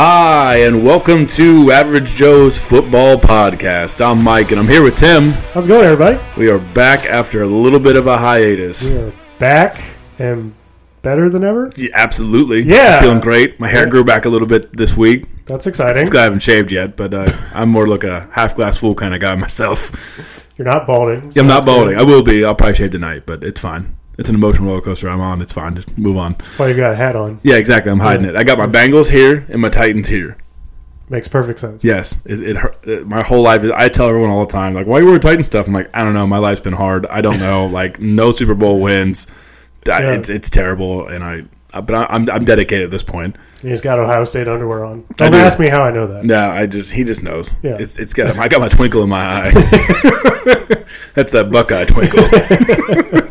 Hi, and welcome to Average Joe's Football Podcast. I'm Mike, and I'm here with Tim. How's it going, everybody? We are back after a little bit of a hiatus. We are back and better than ever. Yeah, absolutely. Yeah. I'm feeling great. My hair Yeah. grew back a little bit this week. That's exciting. I haven't shaved yet, but uh, I'm more like a half glass full kind of guy myself. You're not balding. so I'm not that's good. balding. I will be. I'll probably shave tonight, but it's fine. It's an emotional roller coaster I'm on. It's fine. Just move on. That's why you got a hat on. Yeah, exactly. I'm hiding it. I got my Bengals here and my Titans here. Makes perfect sense. Yes, it, it, it my whole life. is- I tell everyone all the time, like, why you wear Titan stuff? I'm like, I don't know. My life's been hard. I don't know. like, no Super Bowl wins. I- Yeah. It's it's terrible, and I. But I, I'm I'm dedicated at this point. He's got Ohio State underwear on. Don't do. ask me how I know that. Yeah, I just he just knows. Yeah. It's it's got I got my twinkle in my eye. That's that Buckeye twinkle.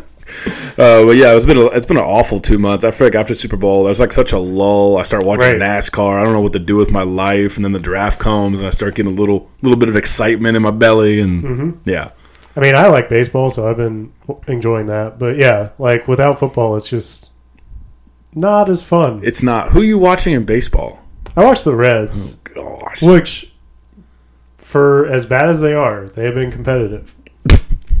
Uh, but yeah, it's been a, it's been an awful two months. I feel like after Super Bowl, there's like such a lull. I start watching Right. NASCAR. I don't know what to do with my life, and then the draft comes, and I start getting a little little bit of excitement in my belly, and Mm-hmm. yeah, I mean, I like baseball, so I've been enjoying that. But yeah, like without football, it's just not as fun. it's not. Who you watching in baseball? I watch the Reds, Gosh, which, for as bad as they are, they have been competitive.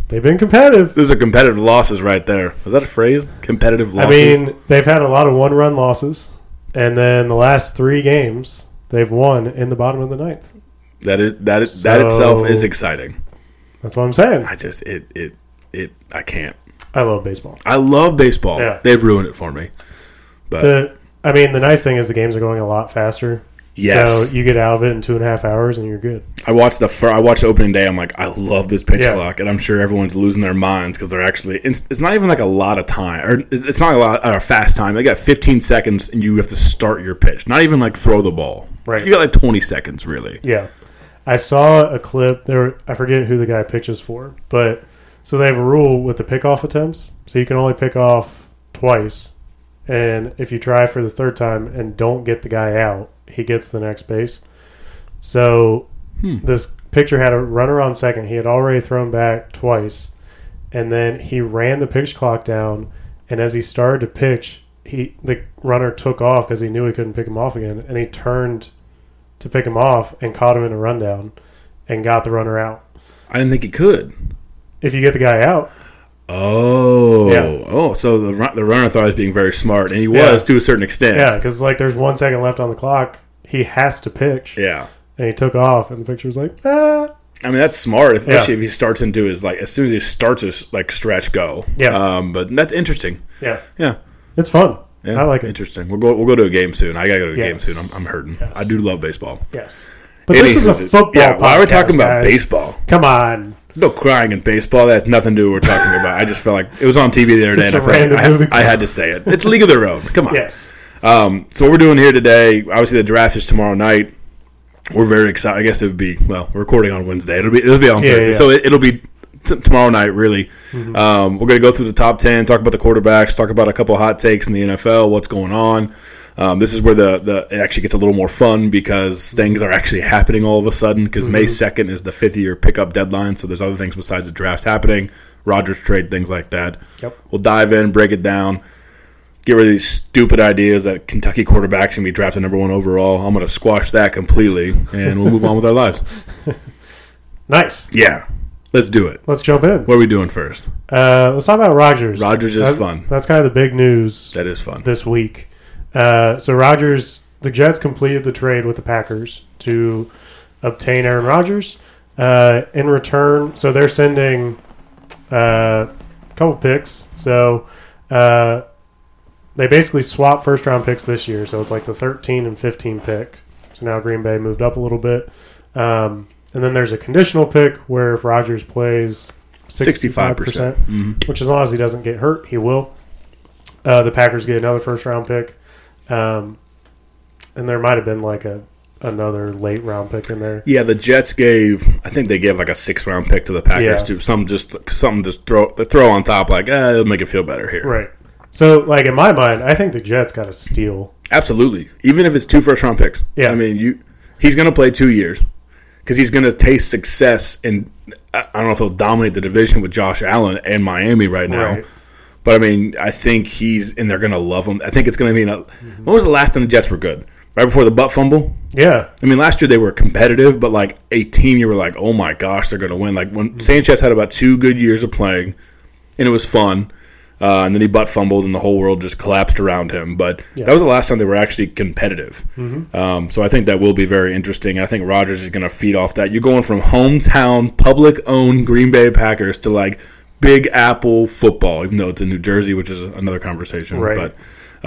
They've been competitive. those are competitive losses right there. Is that a phrase? Competitive losses. I mean, they've had a lot of one run losses, and then the last three games they've won in the bottom of the ninth. that is that is that itself is exciting. That's what I'm saying. I just it it it I can't. I love baseball. I love baseball. Yeah. They've ruined it for me. But The I mean, the nice thing is the games are going a lot faster. Yes, So you get out of it in two and a half hours, and you're good. I watched the fir- I watched opening day. I'm like, I love this pitch Yeah. clock, and I'm sure everyone's losing their minds because they're actually. It's, it's not even like a lot of time, or it's not a lot or a fast time. They got 15 seconds, and you have to start your pitch. Not even like throw the ball. Right. You got like 20 seconds, really. Yeah, I saw a clip. There, I forget who the guy pitches for, but so they have a rule with the pickoff attempts, so you can only pick off twice, and if you try for the third time and don't get the guy out, he gets the next base. So Hmm. this picture had a runner on second. He had already thrown back twice, and then he ran the pitch clock down. And as he started to pitch, he the runner took off because he knew he couldn't pick him off again, and he turned to pick him off and caught him in a rundown and got the runner out. I didn't think he could. If you get the guy out, Oh, Yeah. oh, so the the runner thought he was being very smart, and he Yeah. was to a certain extent. yeah, because like there's one second left on the clock, he has to pitch, yeah. and he took off, and the picture was like, ah, I mean that's smart, especially Yeah. if he starts into his like as soon as he starts his like stretch go. Yeah. Um, but that's interesting. yeah, Yeah. it's fun. Yeah. I like it. Interesting. We'll go. We'll go to a game soon. I gotta go to a game soon. I'm, I'm hurting. Yes. I do love baseball. Yes, but this is a football. Yeah. Why are we podcast, talking about guys. baseball? Come on, No crying in baseball. That has nothing to do with what we're talking about. I just felt like it was on TV the other Just day. And I, felt I, I had to say it. It's League of Their Own. Come on. yes, Um, so what we're doing here today, obviously the draft is tomorrow night. We're very excited. I guess it would be well, we're recording on Wednesday. It'll be it'll be on Yeah, Thursday, yeah. so it, it'll be t- tomorrow night. Really, Mm-hmm. um, we're gonna go through the top ten, talk about the quarterbacks, talk about a couple of hot takes in the NFL, what's going on. Um, this is where the, the it actually gets a little more fun because things are actually happening all of a sudden. Because May Mm-hmm. second is the fifth year pickup deadline, so there's other things besides the draft happening, Rodgers trade, things like that. Yep. We'll dive in, break it down get rid of these stupid ideas that Kentucky quarterbacks can be drafted number one overall. I'm going to squash that completely, and we'll move on with our lives. nice. Yeah, let's do it. Let's jump in. What are we doing first? Uh, let's talk about Rodgers. Rodgers is That- fun. That's kind of the big news That is fun. this week. Uh, so Rodgers, the Jets completed the trade with the Packers to obtain Aaron Rodgers. Uh, in return, so they're sending uh, a couple picks. So uh, they basically swap first round picks this year. So it's like the 13 and 15 pick. So now Green Bay moved up a little bit. Um, and then there's a conditional pick where if Rodgers plays 65%. 65%, percent hmm which as long as he doesn't get hurt, he will. Uh, the Packers get another first round pick, um, and there might have been like a another late round pick in there. Yeah, the Jets gave. I think they gave like a six round pick to the Packers Yeah. too. Some just something to throw throw on top, like eh, it'll make it feel better here. Right. So, like in my mind, I think the Jets got a steal. Absolutely. Even if it's two first round picks. Yeah. I mean, you he's going to play two years because he's going to taste success and I I don't know if he'll dominate the division with Josh Allen and Miami right now. Right. But I mean, I think he's and they're going to love him. I think it's going to be. Mm-hmm. When was the last time the Jets were good? right before the butt fumble. Yeah, I mean, last year they were competitive, but like a team, you were like, oh my gosh, they're going to win. Like when Sanchez had about two good years of playing, and it was fun. Uh, and then he butt fumbled, and the whole world just collapsed around him. But Yeah. that was the last time they were actually competitive. Um, so I think that will be very interesting. I think Rodgers is going to feed off that. You're going from hometown, public-owned Green Bay Packers to like Big Apple football, even though it's in New Jersey, which is another conversation. Right. But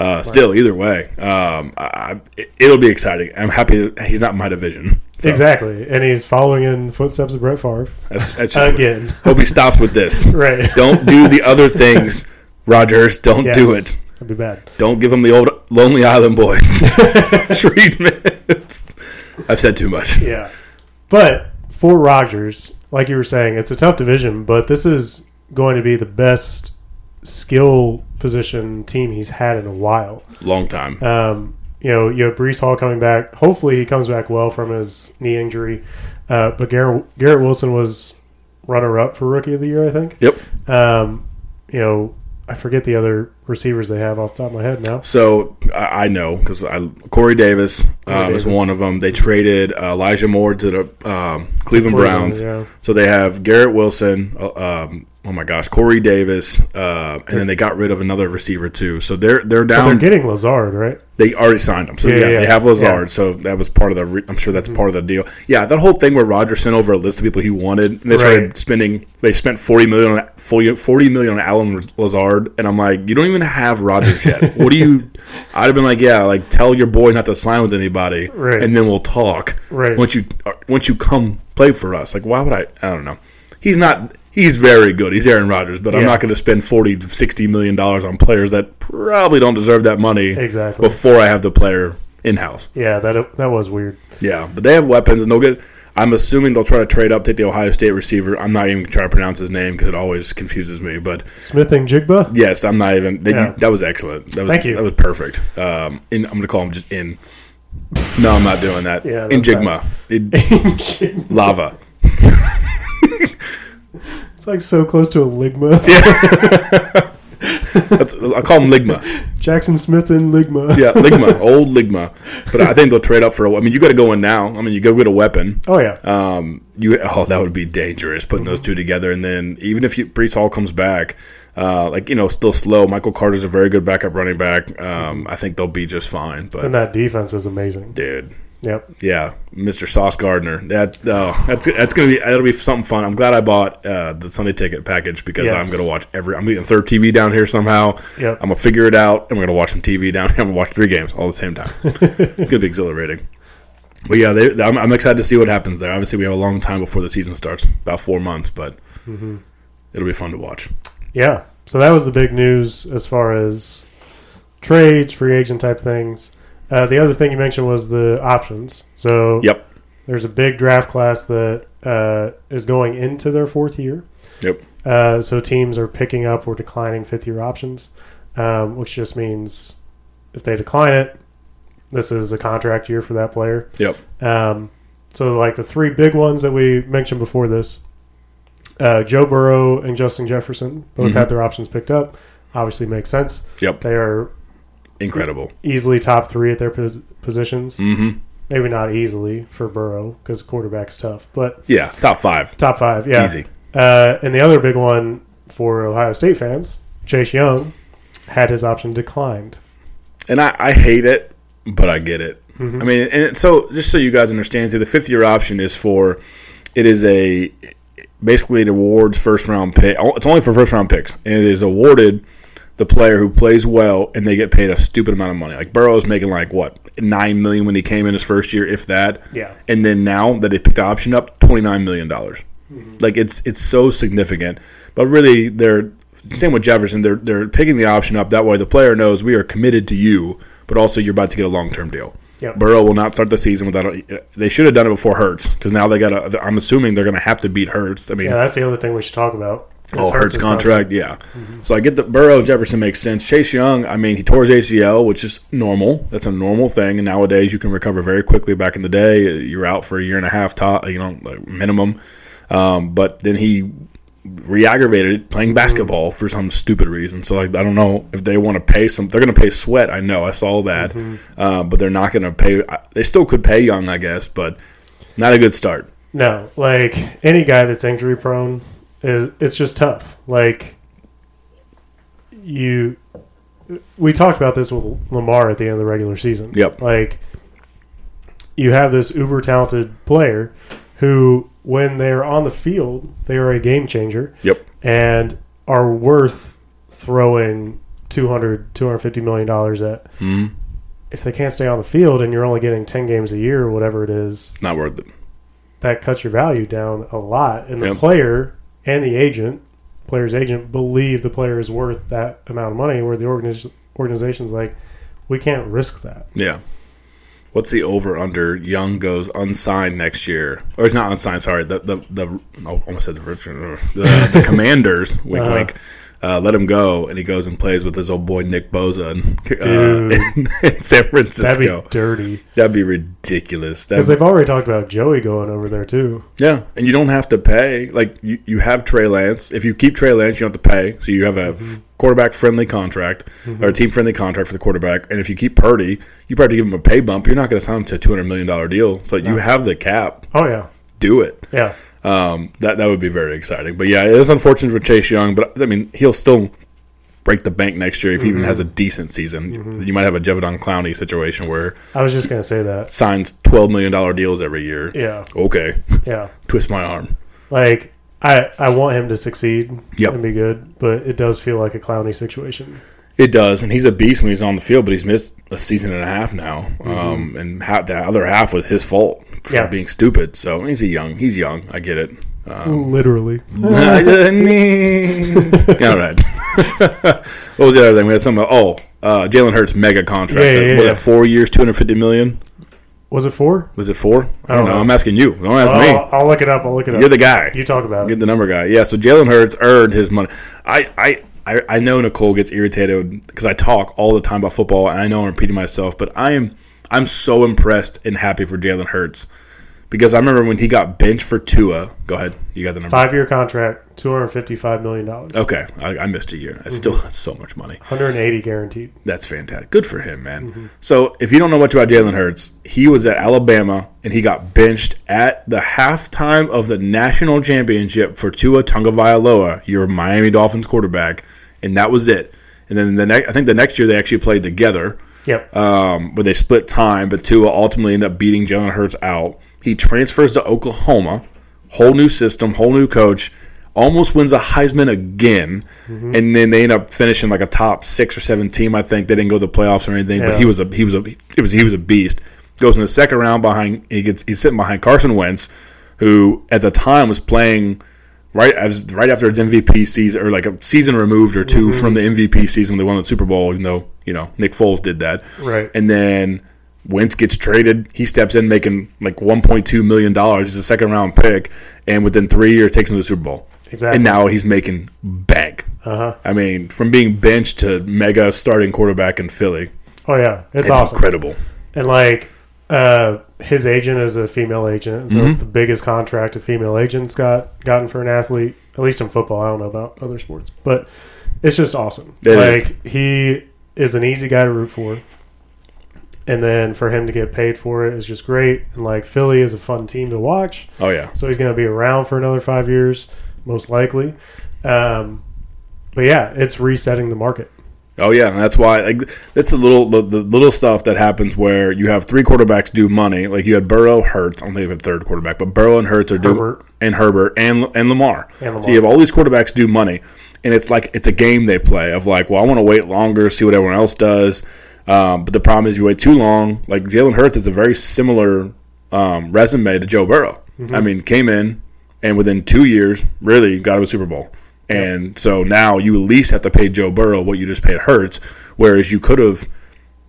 uh, still, either way, um, I, it- it'll be exciting. I'm happy he's not in my division. So exactly. And he's following in the footsteps of Brett Favre That's, that's again. Hope he stops with this. right. Don't do the other things, Rodgers. Don't Yes. do it. That'd be bad. Don't give him the old Lonely Island Boys treatment. I've said too much. Yeah. But for Rodgers, like you were saying, it's a tough division, but this is going to be the best skill position team he's had in a while. Long time. Um, you know, you have Breece Hall coming back. Hopefully, he comes back well from his knee injury. Uh, but Garrett, Garrett Wilson was runner up for Rookie of the Year, I think. Yep. Um, you know, I forget the other receivers they have off the top of my head now. So I, I know because I Corey Davis uh, Corey was Davis. one of them. They traded uh, Elijah Moore to the um, Cleveland Browns. Yeah. So they have Garrett Wilson. Uh, um, oh my gosh, Corey Davis, uh, and then they got rid of another receiver too. So they're they're But they're getting Lazard, right? They already signed him, so Yeah, yeah, yeah, they have Lazard. yeah. Mm-hmm. So that was part of the. Re- I'm sure that's part of the deal. Yeah, that whole thing where Roger sent over a list of people he wanted, and they started Right. spending. They spent forty million on forty million on Allen Lazard, and I'm like, you don't even have Rodgers yet. what do you? I'd have been like, yeah, like tell your boy not to sign with anybody, Right. and then we'll talk. Right. Once you uh, once you come play for us, like why would I? I don't know. He's not. He's very good. He's Aaron Rodgers, but I'm not going to spend 40 to 60 million dollars on players that probably don't deserve that money Exactly. before I have the player in house. Yeah, that that was weird. Yeah, but they have weapons, and they'll get. I'm assuming they'll try to trade up, take the Ohio State receiver. I'm not even trying to pronounce his name because it always confuses me. But Smith-Njigba. yes, I'm not even. They, Yeah. That was excellent. That was, Thank you. That was perfect. Um, in, I'm going to call him just in. No, I'm not doing that. Yeah, in Jigma, In- it's lava. like so close to a ligma. That's, I call him Ligma. Jackson Smith and ligma. Yeah, Ligma, old Ligma. But I think they'll trade up for. a I mean, you got to go in now. I mean, you go get a weapon. Oh yeah. Um, you oh that would be dangerous putting those two together, and then even if you, Breece Hall comes back, uh, like you know, still slow. Michael Carter's a very good backup running back. Um, I think they'll be just fine. But And that defense is amazing. dude, Yep. yeah, Mr. Sauce Gardner, that oh, that's that's gonna be that'll be something fun. I'm glad I bought uh, the Sunday ticket package because Yes. I'm gonna watch every. I'm getting third TV down here somehow. Yep. I'm gonna figure it out, and we're gonna watch some TV down here. I'm gonna watch three games all at the same time. it's gonna be exhilarating. But yeah, they, I'm, I'm excited to see what happens there. Obviously, we have a long time before the season starts, about four months, but Mm-hmm. it'll be fun to watch. Yeah. So that was the big news as far as trades, free agent type things. Uh, the other thing you mentioned was the options. So Yep, there's a big draft class that uh, is going into their fourth year. yep, Uh, so teams are picking up or declining fifth year options, um, which just means if they decline it, this is a contract year for that player. yep. Um, so, like the three big ones that we mentioned before this, uh, Joe Burrow and Justin Jefferson both Mhm. had their options picked up. Obviously, makes sense. Yep. They are Incredible. easily top three at their pos- positions. hmm Maybe not easily for Burrow because quarterback's tough, but Yeah, top five. top five, yeah. Easy. Uh, and the other big one for Ohio State fans, Chase Young, had his option declined. And I, I hate it, but I get it. Mhm. I mean, and so just so you guys understand, too, the fifth year option is for it is a basically it awards first round pick. It's only for first round picks, and it is awarded the player who plays well, and they get paid a stupid amount of money. Like Burrow's making like what nine million when he came in his first year, if that. Yeah. And then now that they picked the option up, twenty nine million dollars. Mm-hmm. Like it's it's so significant. But really, they're same with Jefferson. They're they're picking the option up that way. The player knows we are committed to you, but also you're about to get a long term deal. Yep. Burrow will not start the season without. A, they should have done it before Hurts because now they got. I'm assuming they're going to have to beat Hurts. I mean, Yeah, that's the other thing we should talk about. Oh, Hurts contract, yeah. So I get the Burrow Jefferson makes sense. Chase Young, I mean, he tore his ACL, which is normal. That's a normal thing, and nowadays you can recover very quickly. Back in the day, you're out for a year and a half, top, you know, like minimum. Um, but then he re-aggravated playing basketball for some stupid reason. So like I don't know if they want to pay some. They're going to pay Sweat. I know. I saw that, uh, but they're not going to pay. They still could pay Young, I guess, but not a good start. No, like any guy that's injury prone it's just tough. Like you we talked about this with Lamar at the end of the regular season. Yep. Like you have this uber talented player who when they're on the field, they are a game changer Yep. and are worth throwing 200 250 million dollars at. hmm If they can't stay on the field and you're only getting 10 games a year or whatever it is, Not worth it. that cuts your value down a lot. And the Yep. player and the agent, player's agent, believe the player is worth that amount of money. Where the organiz- organization's like, we can't risk that. Yeah. What's the over under? Young goes unsigned next year, or it's not unsigned. Sorry, the the the oh, almost said the the, the Commanders. wink, Uh-huh. wink. Uh, let him go, and he goes and plays with his old boy Nick Bosa in, uh, in, in San That'd Francisco. be dirty That'd be ridiculous. because they've already talked about Joey going over there too. yeah, and you don't have to pay. Like you, you have Trey Lance. If you keep Trey Lance, you don't have to pay. So you have a quarterback friendly contract or a team friendly contract for the quarterback. And if you keep Purdy, you probably give him a pay bump. You're not going to sign him to a two hundred million dollar deal. So you have the cap. Oh yeah, Do it. yeah, Um, that that would be very exciting. But yeah, it is unfortunate for Chase Young. But I mean, he'll still break the bank next year if he even has a decent season. You might have a Jevon Clowney situation where I was just gonna say that. signs twelve million dollar deals every year. Yeah, Okay, yeah. twist my arm. Like I, I want him to succeed Yep. and be good, but it does feel like a Clowney situation. It does, and he's a beast when he's on the field. But he's missed a season and a half now, um, and half, the other half was his fault for Yeah. being stupid. So he's a young. He's young. I get it. Um, Literally. All right. what was the other thing? We had some. Oh, uh, Jalen Hurts mega contract. Yeah, yeah, was it four years, two hundred fifty million? Was it four? Was it four? I don't don't know. know. I'm asking you. Don't ask I'll, me. I'll look it up. I'll look it up. You're the guy. you talk about Get it. the number guy. Yeah. So Jalen Hurts earned his money. I I. I, I know Nicole gets irritated because I talk all the time about football, and I know I'm repeating myself, but I am I'm so impressed and happy for Jalen Hurts because I remember when he got benched for Tua. Go ahead, you got the number. Five year contract, two hundred fifty five million dollars, Okay, I, I missed a year. That's still that's so much money. one hundred eighty guaranteed. That's fantastic. Good for him, man. Mm-hmm. So, if you don't know much about Jalen Hurts, he was at Alabama and he got benched at the halftime of the national championship for Tua Tagovailoa, your Miami Dolphins quarterback, and that was it. And then the next, I think the next year they actually played together, Yep. um, but they split time. But Tua ultimately ended up beating Jalen Hurts out. He transfers to Oklahoma, whole new system, whole new coach. Almost wins a Heisman again, and then they end up finishing like a top six or seven team. I think they didn't go to the playoffs or anything, but he was a he was a he was he was a beast. Goes in the second round behind he gets he's sitting behind Carson Wentz, who at the time was playing right as right after his MVP season or like a season removed or 2 from the MVP season when they won the Super Bowl. Even though you know Nick Foles did that, Right. and then Wentz gets traded. He steps in making like 1.2 million dollars. He's a second round pick, and within three years takes him to the Super Bowl. Exactly. And now he's making bank. Uh huh. I mean, from being benched to mega starting quarterback in Philly, Oh yeah, it's, it's awesome. incredible. And like uh, his agent is a female agent, so Mm-hmm. it's the biggest contract a female agent's got gotten for an athlete, at least in football. I don't know about other sports, but it's just awesome. It like he is an easy guy to root for. And then for him to get paid for it is just great. And like Philly is a fun team to watch. Oh yeah, So he's going to be around for another five years, most likely. Um, but yeah, it's resetting the market. oh yeah. And that's why like that's the little the, the little stuff that happens where you have three quarterbacks do money. Like you had Burrow, Hurts. I don't think you have a third quarterback, but Burrow and Hurts are doing Herbert. and Herbert and and Lamar. And Lamar. So you have all these quarterbacks do money, and it's like it's a game they play of like, well, I want to wait longer, see what everyone else does. Um, but the problem is, you wait too long. Like Jalen Hurts is a very similar um, resume to Joe Burrow. I mean, came in and within two years, really got to a Super Bowl. And so now you at least have to pay Joe Burrow what you just paid Hurts, whereas you could have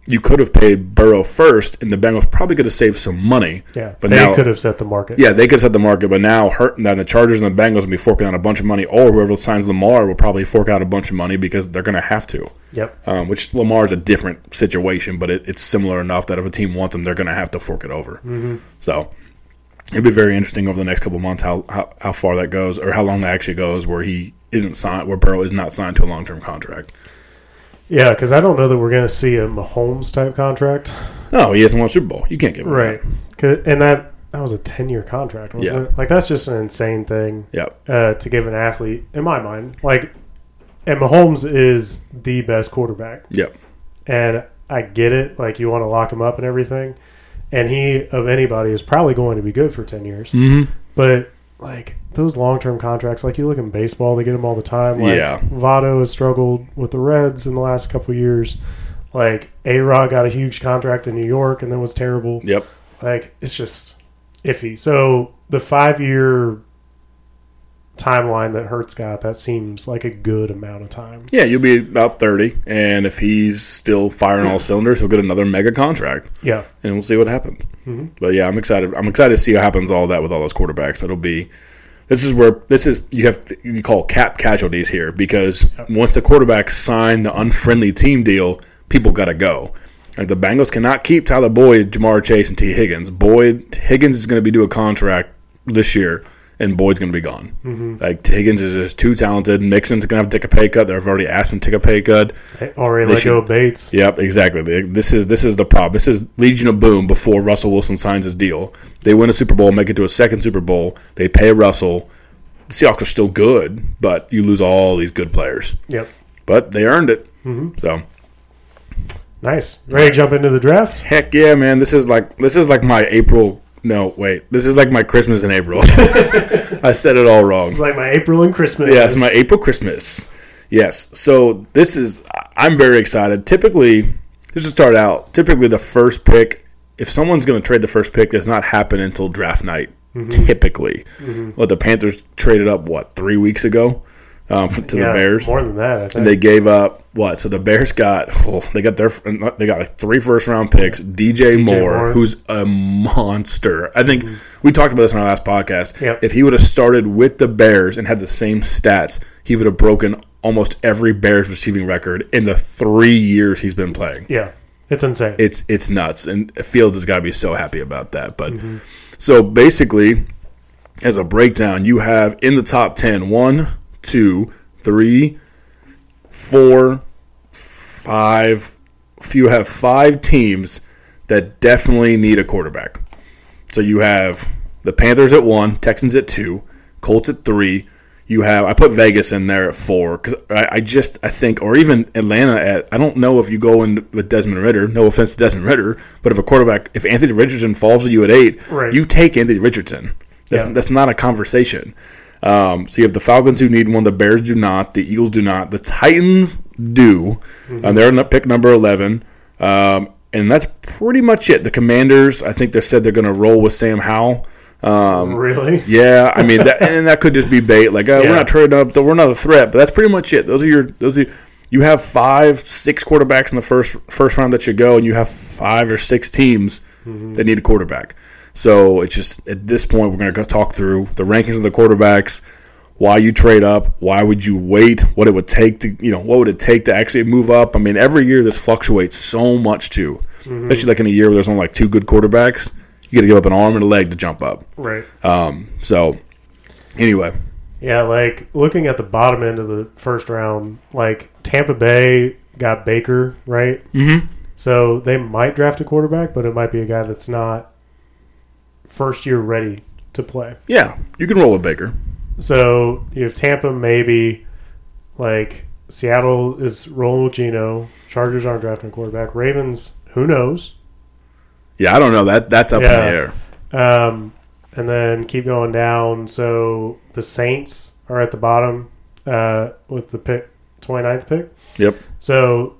you could have paid Burrow first, and the Bengals probably could have saved some money. Yeah, but they now could have set the market. yeah, they could have set the market, but now hurt now the Chargers and the Bengals will be forking out a bunch of money, or whoever signs Lamar will probably fork out a bunch of money because they're going to have to. Yep. Um, which Lamar is a different situation, but it, it's similar enough that if a team wants him, they're going to have to fork it over. So, it'd be very interesting over the next couple months how, how how far that goes or how long that actually goes where he isn't signed where Burrow is not signed to a long term contract. Yeah, because I don't know that we're going to see a Mahomes type contract. No, he hasn't won Super Bowl. You can't give him Right. And that that was a ten year contract, wasn't Yeah. it? Like that's just an insane thing. Yep. uh, to give an athlete, in my mind. Like, and Mahomes is the best quarterback, Yep. and I get it. Like you want to lock him up and everything, and he of anybody is probably going to be good for ten years. Mm-hmm. But like those long term contracts, like you look in baseball, they get them all the time. Like Yeah. Votto has struggled with the Reds in the last couple of years. Like A Rod got a huge contract in New York and then was terrible. Yep. Like it's just iffy. So the five year timeline that Hurts got, that seems like a good amount of time. Yeah, you'll be about thirty, and if he's still firing all cylinders, he'll get another mega contract, Yeah. and we'll see what happens. Mhm. But yeah, I'm excited. I'm excited to see what happens all that with all those quarterbacks. It'll be. This is where this is you have you call cap casualties here because once the quarterbacks sign the unfriendly team deal, people got to go. Like the Bengals cannot keep Tyler Boyd, Ja'Marr Chase, and Tee Higgins. Boyd Higgins is going to be due a contract this year, and Boyd's going to be gone. Mm-hmm. Like Higgins is just too talented. Mixon's going to have to take a pay cut. They've already asked him to take a pay cut. Already They let go of Bates. Yep, exactly. They- This is this is the problem. This is Legion of Boom before Russell Wilson signs his deal. They win a Super Bowl, make it to a second Super Bowl. They pay Russell. The Seahawks are still good, but you lose all these good players. Yep. But they earned it. hmm So Nice. Ready to jump into the draft? heck yeah, man! This is like this is like my April. No, wait. This is like my Christmas in April. I said it all wrong. It's like my April and Christmas. Yeah, it's my April Christmas. Yes. So this is I'm very excited. Typically, just to start out, typically the first pick, if someone's going to trade the first pick, does not happen until draft night. Mm-hmm. Typically, mm-hmm. well, the Panthers traded up what three weeks ago um, to Yeah, the Bears, More than that, I think. and they gave up what? So the Bears got oh, they got their they got like three first round picks. DJ, Moore, Moore. who's a monster. I think we talked about this in our last podcast. Yep. If he would have started with the Bears and had the same stats, he would have broken almost every Bears receiving record in the three years he's been playing. yeah, it's insane. It's it's nuts, and Fields has got to be so happy about that. But so basically, as a breakdown, you have in the top 10, one, two, three, four, five. You have five teams that definitely need a quarterback. So you have the Panthers at one, Texans at two, Colts at three. You have I put Vegas in there at four because I, I just I think or even Atlanta at I don't know if you go in with Desmond Ridder. No offense to Desmond Ridder, but if a quarterback if Anthony Richardson falls to you at eight, Right. you take Anthony Richardson. That's, Yeah. that's not a conversation. Um, so you have the Falcons who need one, the Bears do not, the Eagles do not, the Titans do. and they're pick number eleven, um, and that's pretty much it. The Commanders, I think they said they're going to roll with Sam Howell. Um, really? yeah, I mean, that, and that could just be bait. Like, uh, Yeah. we're not trading up, we're not a threat. But that's pretty much it. Those are your, those are. You have five, six quarterbacks in the first first round that you go, and you have five or six teams that need a quarterback. So it's just at this point we're going to talk through the rankings of the quarterbacks, why you trade up, why would you wait, what it would take to you know what would it take to actually move up. I mean, every year this fluctuates so much too, especially like in a year where there's only like two good quarterbacks. You got to give up an arm and a leg to jump up. Right. Um, so anyway, Yeah, like looking at the bottom end of the first round, like Tampa Bay got Baker, right? mm-hmm. So they might draft a quarterback, but it might be a guy that's not first year ready to play. yeah, you can roll with Baker. So you have Tampa, maybe like Seattle is rolling with Geno. Chargers aren't drafting a quarterback. Ravens, who knows? Yeah, I don't know that that's up Yeah. in the air. Um, and then keep going down. So the Saints are at the bottom uh, with the pick 29th pick. Yep. So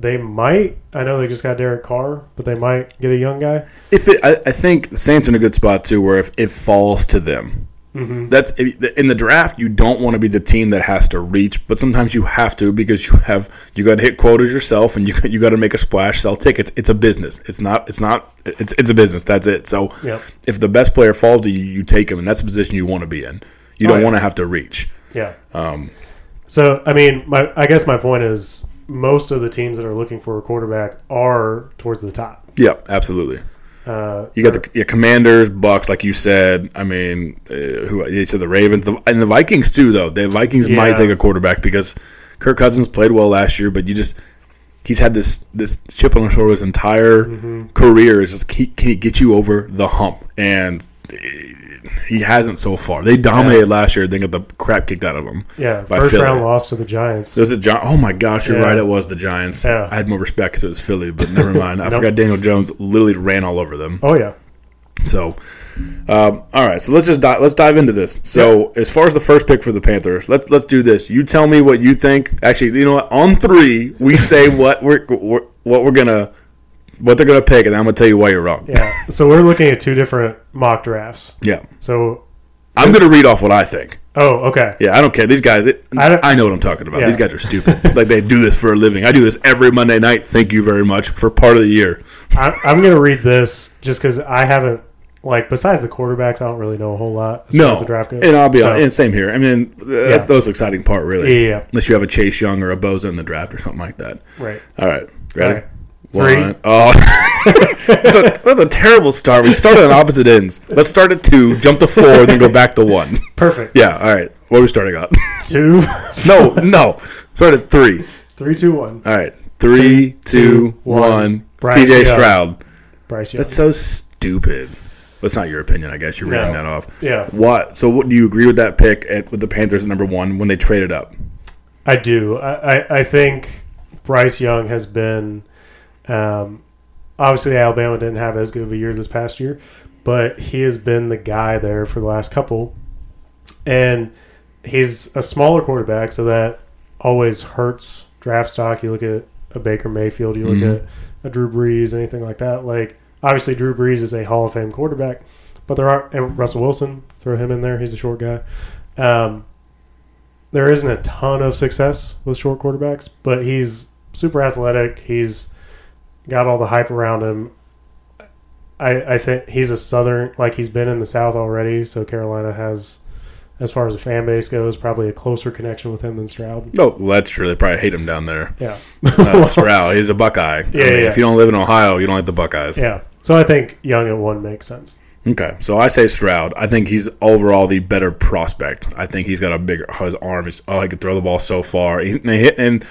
they might. I know they just got Derek Carr, but they might get a young guy. If it, I, I think the Saints are in a good spot too, where if it falls to them, Mm-hmm. that's in the draft. You don't want to be the team that has to reach, but sometimes you have to because you have you got to hit quotas yourself, and you you got to make a splash, sell tickets. It's a business. It's not. It's not. It's it's a business. That's it. So Yep. if the best player falls to you, you take him, and that's the position you want to be in. You Oh, don't yeah. want to have to reach. Yeah. Um, So I mean, my I guess my point is most of the teams that are looking for a quarterback are towards the top. yeah, absolutely. Uh, You got the yeah, Commanders, Bucks, like you said. I mean, uh, who each of the Ravens the, and the Vikings too. Though the Vikings Yeah. might take a quarterback because Kirk Cousins played well last year, but you just he's had this this chip on his shoulder his entire Mm-hmm. career. Is just can, can he get you over the hump? And uh, he hasn't so far. They dominated last year. They got the crap kicked out of them. yeah, by first Philly. round loss to the Giants. There's a Gi- Oh my gosh, you're Yeah. right. It was the Giants. Yeah. I had more respect because it was Philly, but never mind. I Nope. forgot Daniel Jones literally ran all over them. Oh yeah, So, um, all right. So let's just di- let's dive into this. So, as far as the first pick for the Panthers, let's let's do this. You tell me what you think. Actually, you know what? On three, we say what we're, we're what we're gonna what they're gonna pick, and I'm gonna tell you why you're wrong. yeah. so we're looking at two different mock drafts. Yeah. So I'm gonna read off what I think. oh okay, Yeah, I don't care. These guys, it, I I, know what I'm talking about. Yeah. These guys are stupid. like they do this for a living. I do this every Monday night. Thank you very much for part of the year. I, I'm gonna read this just because I haven't like besides the quarterbacks, I don't really know a whole lot as far No, as the draft goes. and I'll be So, honest, and same here. I mean, that's Yeah. the most exciting part, really. Yeah, yeah, Unless you have a Chase Young or a Bosa in the draft or something like that. right. All right, ready? All right. Three. One. Oh, that's, a, that's a terrible start. We started on opposite ends. Let's start at two, jump to four, then go back to one. Perfect. Yeah. All right. What are we starting at? Two, no, no. Start at three. three, two, one. All right. Three, two, one. Bryce C.J. Young. Stroud. Bryce Young. That's so stupid. That's not your opinion, I guess. You're reading No. that off. yeah, What? So, what do you agree with that pick at with the Panthers at number one when they traded up? I do. I, I, I think Bryce Young has been. Um, obviously, Alabama didn't have as good of a year this past year, but he has been the guy there for the last couple. And he's a smaller quarterback, so that always hurts draft stock. You look at a Baker Mayfield, you look Mhm. at a Drew Brees, anything like that. Like, obviously, Drew Brees is a Hall of Fame quarterback, but there are, and Russell Wilson, throw him in there. He's a short guy. Um, there isn't a ton of success with short quarterbacks, but he's super athletic. He's got all the hype around him. I, I think he's a southern, like he's been in the South already, so Carolina has, as far as the fan base goes, probably a closer connection with him than Stroud. Oh, well, that's true. They probably hate him down there. Yeah. Uh, Stroud, he's a Buckeye. I Yeah, mean, yeah. If you don't live in Ohio, you don't like the Buckeyes. yeah. So I think Young at one makes sense. Okay, so I say Stroud. I think he's overall the better prospect. I think he's got a bigger his arm is oh he can throw the ball so far. He, and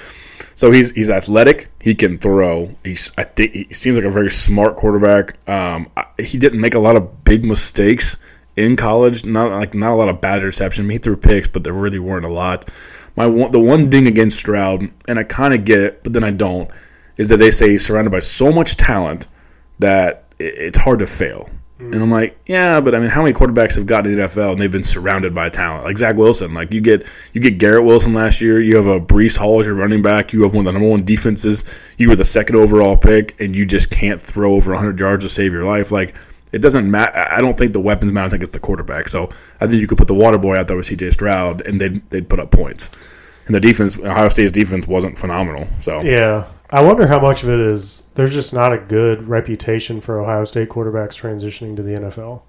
so he's he's athletic. He can throw. He's I think he seems like a very smart quarterback. Um, I, he didn't make a lot of big mistakes in college. Not like not a lot of bad mean, he threw picks, but there really weren't a lot. My one, the one ding against Stroud, and I kind of get it, but then I don't, is that they say he's surrounded by so much talent that it, it's hard to fail. And I'm like, yeah, but I mean, how many quarterbacks have gotten to the NFL and they've been surrounded by talent? Like Zach Wilson. Like you get you get Garrett Wilson last year. You have a Breece Hall as your running back. You have one of the number one defenses. You were the second overall pick, and you just can't throw over 100 yards to save your life. Like it doesn't matter. I don't think the weapons matter. I think it's the quarterback. So I think you could put the water boy out there with C.J. Stroud, and they'd they'd put up points. And the defense, Ohio State's defense, wasn't phenomenal. So Yeah. I wonder how much of it is there's just not a good reputation for Ohio State quarterbacks transitioning to the NFL.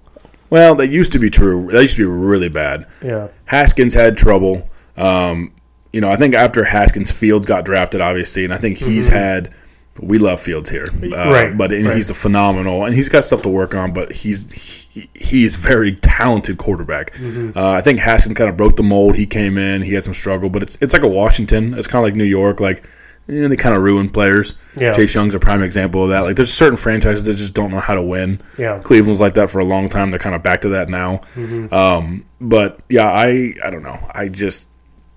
well, that used to be true. That used to be really bad. Yeah. Haskins had trouble. Um, you know, I think after Haskins, Fields got drafted, obviously, and I think he's had. We love Fields here, uh, Right, But and right. he's a phenomenal, and he's got stuff to work on. But he's he, he's very talented quarterback. Mm-hmm. Uh, I think Haskins kind of broke the mold. He came in, he had some struggle, but it's it's like a Washington. It's kind of like New York, like eh, they kind of ruin players. Yeah. Chase Young's a prime example of that. Like there's certain franchises that just don't know how to win. Yeah. Cleveland's like that for a long time. They're kind of back to that now. Mm-hmm. Um, but yeah, I I don't know. I just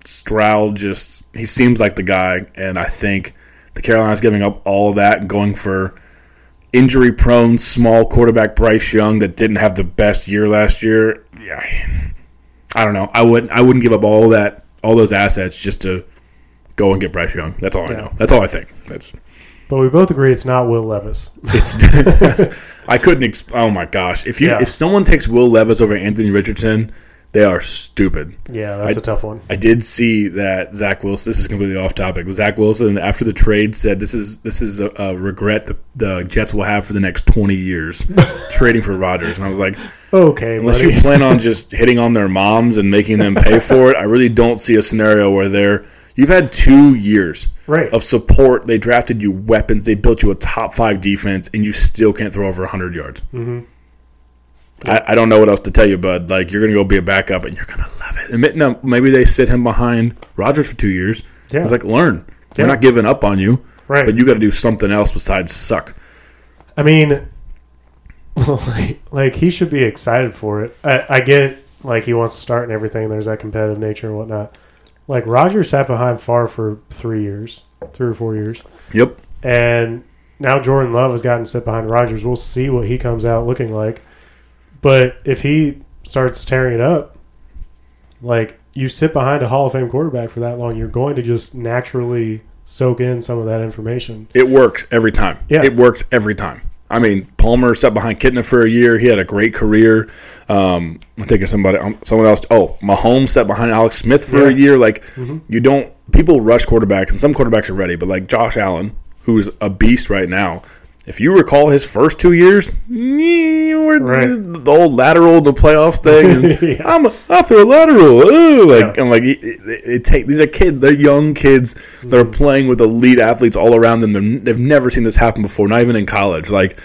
Stroud just he seems like the guy, and I think the Carolinas giving up all that and going for injury prone small quarterback Bryce Young that didn't have the best year last year. Yeah, I don't know. I wouldn't I wouldn't give up all that all those assets just to go and get Bryce Young. That's all I Yeah. know. That's all I think. That's But we both agree it's not Will Levis. it's. I couldn't. Exp- oh my gosh! If you Yeah. if someone takes Will Levis over Anthony Richardson, they are stupid. Yeah, that's I- a tough one. I did see that Zach Wilson. This is completely off topic. Zach Wilson after the trade said this is this is a, a regret the, the Jets will have for the next twenty years trading for Rodgers. And I was like, Okay, unless buddy. you plan on just hitting on their moms and making them pay for it, I really don't see a scenario where they're You've had two years Right. of support. They drafted you weapons. They built you a top five defense, and you still can't throw over 100 yards. Mhm. I, I don't know what else to tell you, bud. Like, you're going to go be a backup, and you're going to love it. No, maybe they sit him behind Rodgers for two years. Yeah. It's like, learn. We're not giving up on you, Right. but you got to do something else besides suck. I mean, like, like he should be excited for it. I, I get like he wants to start and everything. There's that competitive nature and whatnot. Like Roger sat behind Favre for three years, three or four years, Yep. and now Jordan Love has gotten to sit behind Rodgers. We'll see what he comes out looking like. But if he starts tearing it up, like you sit behind a Hall of Fame quarterback for that long, you're going to just naturally soak in some of that information. It works every time. Yeah. It works every time. I mean, Palmer sat behind Kitna for a year. He had a great career. Um, I'm thinking somebody, um, someone else. Oh, Mahomes sat behind Alex Smith for a Yeah. Mm-hmm. year. Like, you don't. People rush quarterbacks, and some quarterbacks are ready. But like Josh Allen, who's a beast right now. If you recall his first two years, were Right. the old lateral, the playoffs thing, and Yeah. I'm a, I threw a lateral. Ooh, like Yeah. I'm like it, it, it take these are kids, they're young kids. They're Mm-hmm. playing with elite athletes all around them. They're, they've never seen this happen before, not even in college. Like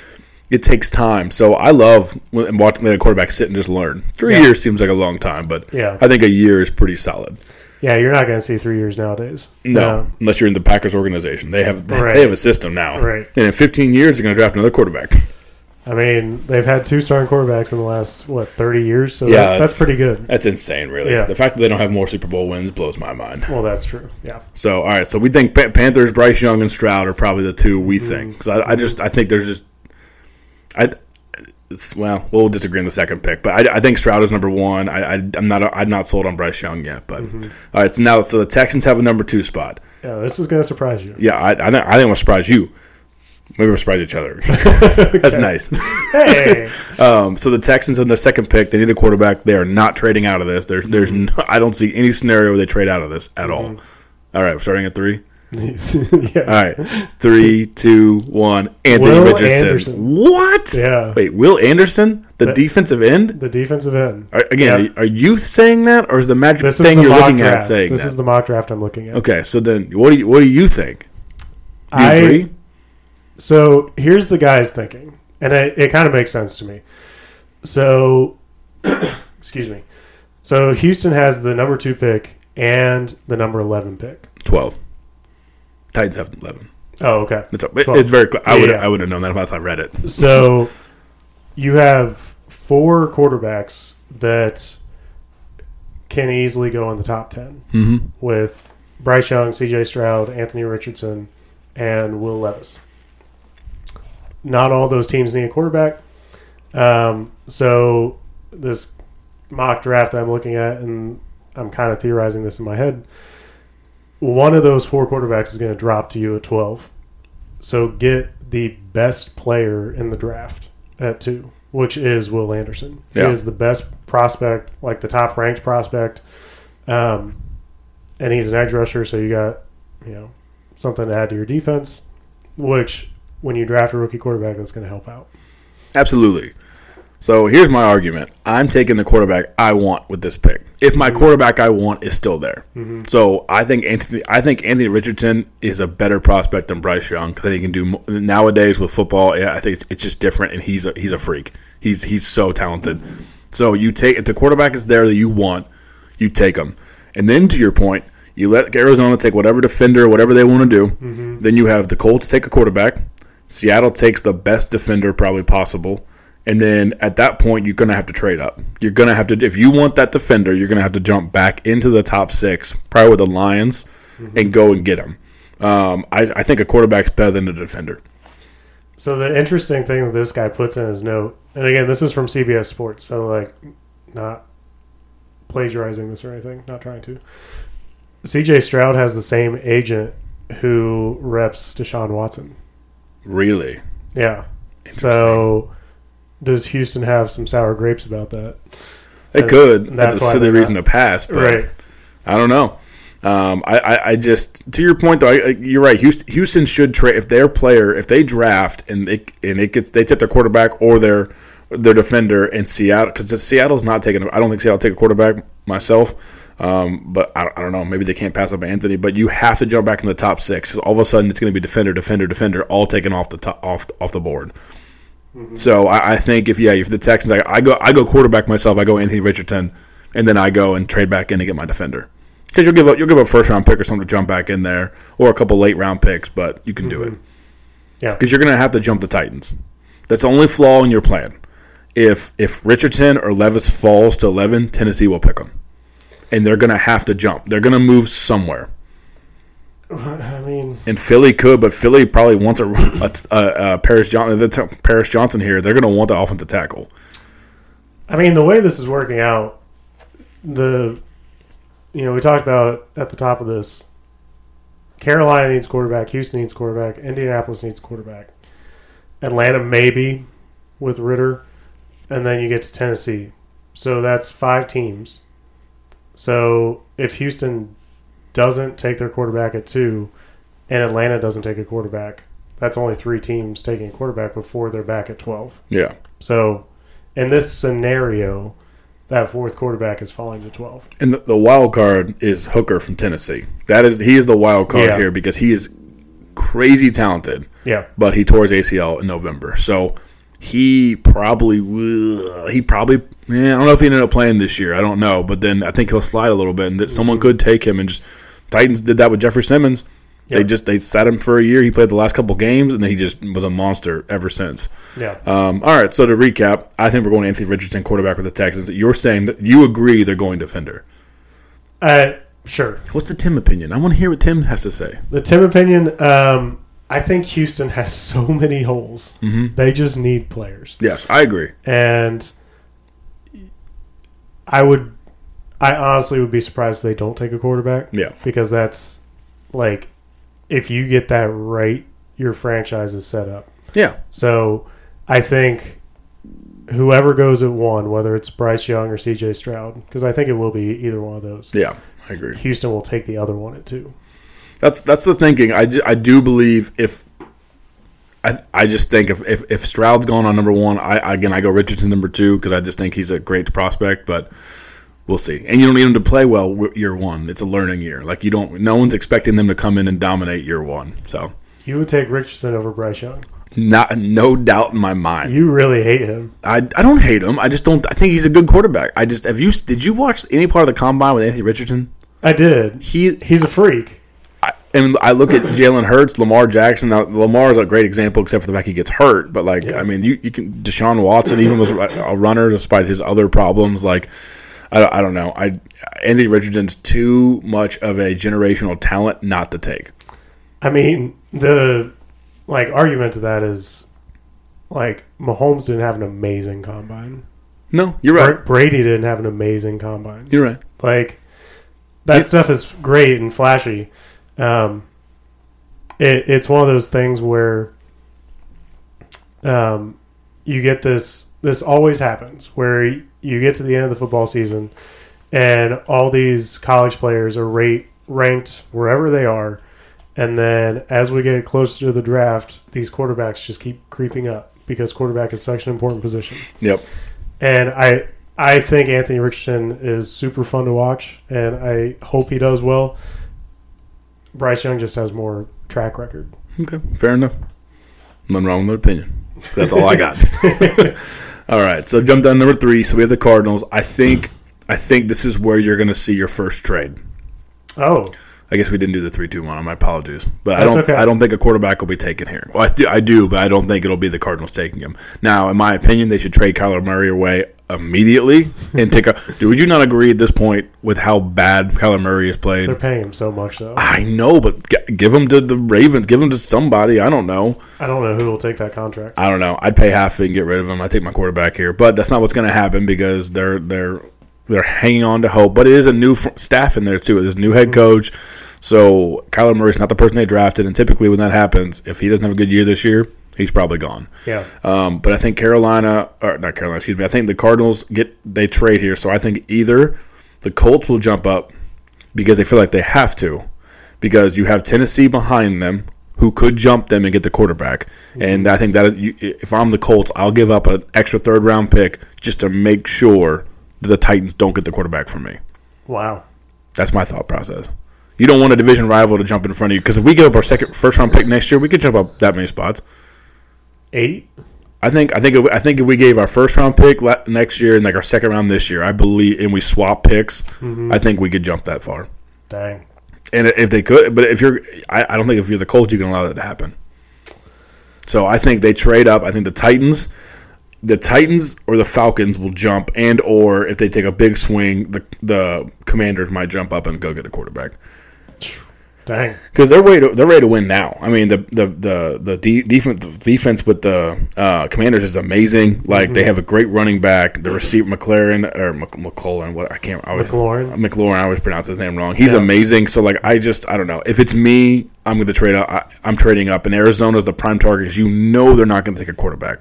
it takes time. So I love watching the quarterback sit and just learn. Three Yeah. years seems like a long time, but Yeah. I think a year is pretty solid. Yeah, you're not going to see three years nowadays. No, unless you're in the Packers organization, they have they, Right. have a system now. Right. And in 15 years, they're going to draft another quarterback. I mean, they've had two starting quarterbacks in the last what 30 years, so Yeah, that, that's- that's pretty good. That's insane, really. Yeah. The fact that they don't have more Super Bowl wins blows my mind. Well, that's true. Yeah, So, all right. So we think Panthers, Bryce Young, and Stroud are probably the two we Mm-hmm. think. Because I, I just I think there's just I. Well, we'll disagree on the second pick, but I, I think Stroud is number one. I, I I'm not I'm not sold on Bryce Young yet, but Mm-hmm. all right. So now so the Texans have a number two spot. yeah. This is going to surprise you. Yeah, I I think I think we'll surprise you. Maybe we'll surprise each other. That's nice. Hey, Um, so the Texans in their second pick, they need a quarterback. They are not trading out of this. There's there's no, I don't see any scenario where they trade out of this at all. Mm-hmm. All right, we're starting at three. yes. All right, three, two, one. Anthony Will Richardson. Anderson. What? Yeah, Wait, Will Anderson, the That- defensive end? the defensive end. Are, again, Yep. are, are you saying that, or is the magic This thing the you're looking draft. at saying this that? is the mock draft I'm looking at. okay, so then what do you what do you think? Do I agree? so here's the guy's thinking, and it, it kind of makes sense to me. So, excuse me. So Houston has the number two pick and the number eleven pick. Twelve. Titans have eleven. Oh, okay. It's, a, it- it's very. I would yeah. I would have known that unless I read it. So you have four quarterbacks that can easily go in the top 10 Mm-hmm. with Bryce Young, CJ Stroud, Anthony Richardson, and Will Levis. Not all those teams need a quarterback. Um, so this mock draft that I'm looking at, and I'm kind of theorizing this in my head. One of those four quarterbacks is going to drop to you at 12. So get the best player in the draft at two, which is Will Anderson. Yeah. He is the best prospect, like the top ranked prospect. Um, and he's an edge rusher, so you got, you know, something to add to your defense, which when you draft a rookie quarterback, that's going to help out. Absolutely. So here's my argument. I'm taking the quarterback I want with this pick. If my mm-hmm. quarterback I want is still there, mm-hmm. so I think Anthony. I think Anthony Richardson is a better prospect than Bryce Young because he can do nowadays with football. Yeah, I think it's just different, and he's a, he's a freak. He's he's so talented. So you take if the quarterback is there that you want, you take him, and then to your point, you let Arizona take whatever defender, whatever they want to do. Mm-hmm. Then you have the Colts take a quarterback. Seattle takes the best defender probably possible. And then at that point, you're going to have to trade up. You're going to have to, if you want that defender, you're going to have to jump back into the top six, probably with the Lions, and go and get him. Um, I, I think a quarterback's better than a defender. So the interesting thing that this guy puts in his note, and again, this is from CBS Sports, so like not plagiarizing this or anything, not trying to. CJ Stroud has the same agent who reps Deshaun Watson. Really? Yeah. So does Houston have some sour grapes about that? They And could. that's That's, a silly reason to pass, but right. I don't know. Um, I, I, I just to your point though, I, I- you're right. Houston, Houston should trade if their player if they draft and they and it gets they take their quarterback or their their defender in Seattle because Seattle's not taking. I don't think Seattle will take a quarterback myself. Um, but I, I don't know. Maybe they can't pass up Anthony. But you have to jump back in the top six. All of a sudden, it's going to be defender, defender, defender, all taken off the top, off off the board. Mm-hmm. So I, I think if yeah, if the Texans, I, I go I go quarterback myself. I go Anthony Richardson, and then I go and trade back in to get my defender. Because you'll give up you'll give up a first round pick or something to jump back in there, or a couple late round picks, but you can do it. Mm-hmm. Yeah. Because you're going to have to jump the Titans. That's the only flaw in your plan. If if Richardson or Levis falls to 11, Tennessee will pick them. And they're going to have to jump. They're going to move somewhere. I mean, And Philly could, but Philly probably wants a, a, a, Paris Johnson. The t- Paris Johnson here. They're going to want the offensive tackle. I mean, the way this is working out, the you know we talked about at the top of this. Carolina needs quarterback. Houston needs quarterback. Indianapolis needs quarterback. Atlanta maybe with Ridder, and then you get to Tennessee. So that's five teams. So if Houston doesn't take their quarterback at two, and Atlanta doesn't take a quarterback, that's only three teams taking a quarterback before they're back at twelve. Yeah. So, in this scenario, that fourth quarterback is falling to 12. And the, the wild card is Hooker from Tennessee. That is he is the wild card Yeah. here because he is crazy talented. Yeah. but he tore his ACL in November. So he probably will. He probably. Yeah, I don't know if he ended up playing this year. I don't know, but then I think he'll slide a little bit, and that someone mm-hmm. could take him. And just Titans did that with Jeffrey Simmons. They just they sat him for a year. He played the last couple games, and then he just was a monster ever since. Yeah. Um, all right, so to recap, I think we're going Anthony Richardson, quarterback with the Texans. You're saying that you agree they're going defender. Uh, sure. What's the Tim opinion? I want to hear what Tim has to say. The Tim opinion, um, I think Houston has so many holes. Mm-hmm. They just need players. Yes, I agree. And I would, I honestly would be surprised if they don't take a quarterback Yeah, because that's like, if you get that right, your franchise is set up. yeah, So I think whoever goes at one, whether it's Bryce Young or CJ Stroud, because I think it will be either one of those, yeah. I agree. Houston will take the other one at two. That's that's the thinking. I, ju- I do believe if I I just think if, if, if Stroud's gone on number one, I again I go Richardson number two because I just think he's a great prospect, but we'll see. And you don't need them to play well year one. It's a learning year. Like you don't. No one's expecting them to come in and dominate year one. So You would take Richardson over Bryce Young. not no doubt in my mind. You really hate him. I, I don't hate him. I just don't. I think he's a good quarterback. I just have you did you watch any part of the combine with Anthony Richardson? I did. He He's a freak. I, and I look at Jalen Hurts, Lamar Jackson. Now, Lamar is a great example, except for the fact he gets hurt. But like, Yeah. I mean, you, you can Deshaun Watson even was a runner despite his other problems. Like, I, don't- I don't know. I Anthony Richardson's too much of a generational talent not to take. I mean, the like argument to that is like Mahomes didn't have an amazing combine. No, you're right. Brady didn't have an amazing combine. You're right. Like that Yeah. stuff is great and flashy. Um, it, it's one of those things where um, you get this. This always happens where you get to the end of the football season, and all these college players are rate ranked wherever they are, and then as we get closer to the draft, these quarterbacks just keep creeping up because quarterback is such an important position. Yep. And I I think Anthony Richardson is super fun to watch, and I hope he does well. Bryce Young just has more track record. Okay. Fair enough. Nothing wrong with that opinion. That's all I got. all right. So jump down number three. So we have the Cardinals. I think I think this is where you're going to see your first trade. Oh, I guess we didn't do the three two one. My apologies, but I don't. okay. I don't think a quarterback will be taken here. Well, I do, I do, but I don't think it'll be the Cardinals taking him. Now, in my opinion, they should trade Kyler Murray away immediately and take a. do would you not agree at this point with how bad Kyler Murray has played? they're paying him so much though. I know, but g- give him to the Ravens. Give him to somebody. I don't know. I don't know who will take that contract. I don't know. I'd pay half of it and get rid of him. I take my quarterback here, but that's not what's going to happen because they're they're they're hanging on to hope. But it is a new fr- staff in there too. There's a new head coach, so Kyler Murray's not the person they drafted. And typically, when that happens, if he doesn't have a good year this year, he's probably gone. Yeah, Um, but I think Carolina, or not Carolina, excuse me. I think the Cardinals get they trade here, so I think either the Colts will jump up because they feel like they have to, because you have Tennessee behind them who could jump them and get the quarterback. And I think that if I'm the Colts, I'll give up an extra third round pick just to make sure the Titans don't get the quarterback from me. wow. That's my thought process. You don't want a division rival to jump in front of you because if we give up our second first round pick next year, we could jump up that many spots. Eight. I think I think if, I think if we gave our first round pick la- next year and like our second round this year, I believe, and we swap picks, mm-hmm. I think we could jump that far. Dang. And if they could, but if you're, I, I don't think if you're the Colts, you can allow that to happen. So I think they trade up. I think the Titans, the Titans or the Falcons will jump, and or if they take a big swing, the the Commanders might jump up and go get a quarterback Dang. because they're ready. To, they're ready to win now. I mean, the the the the de- defense the defense with the uh, Commanders is amazing. Like they have a great running back. The receiver McLaren or Mc, McClellan. What I can't. I always, McLaurin. McLaurin. I always pronounce his name wrong. He's Yeah. amazing. So like, I just I don't know. If it's me, I'm going to trade up. I, I'm trading up. And Arizona's the prime target because you know they're not going to take a quarterback.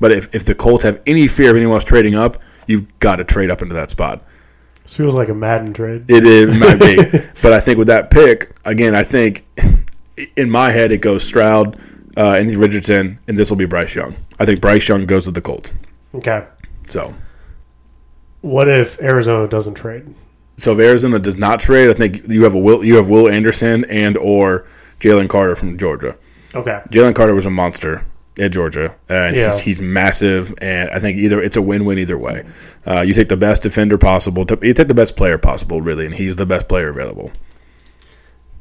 But if if the Colts have any fear of anyone else trading up, you've got to trade up into that spot. This feels like a Madden trade. It, it might be, but I think with that pick again, I think in my head it goes Stroud, uh, Anthony Richardson, and this will be Bryce Young. I think Bryce Young goes to the Colts. Okay. So, What if Arizona doesn't trade? so if Arizona does not trade, I think you have a Will, you have Will Anderson and or Jalen Carter from Georgia. Okay. Jalen Carter was a monster at Georgia, and Yeah. he's, he's massive. And I think either it's a win-win either way. Uh, you take the best defender possible, you take the best player possible, really, and he's the best player available.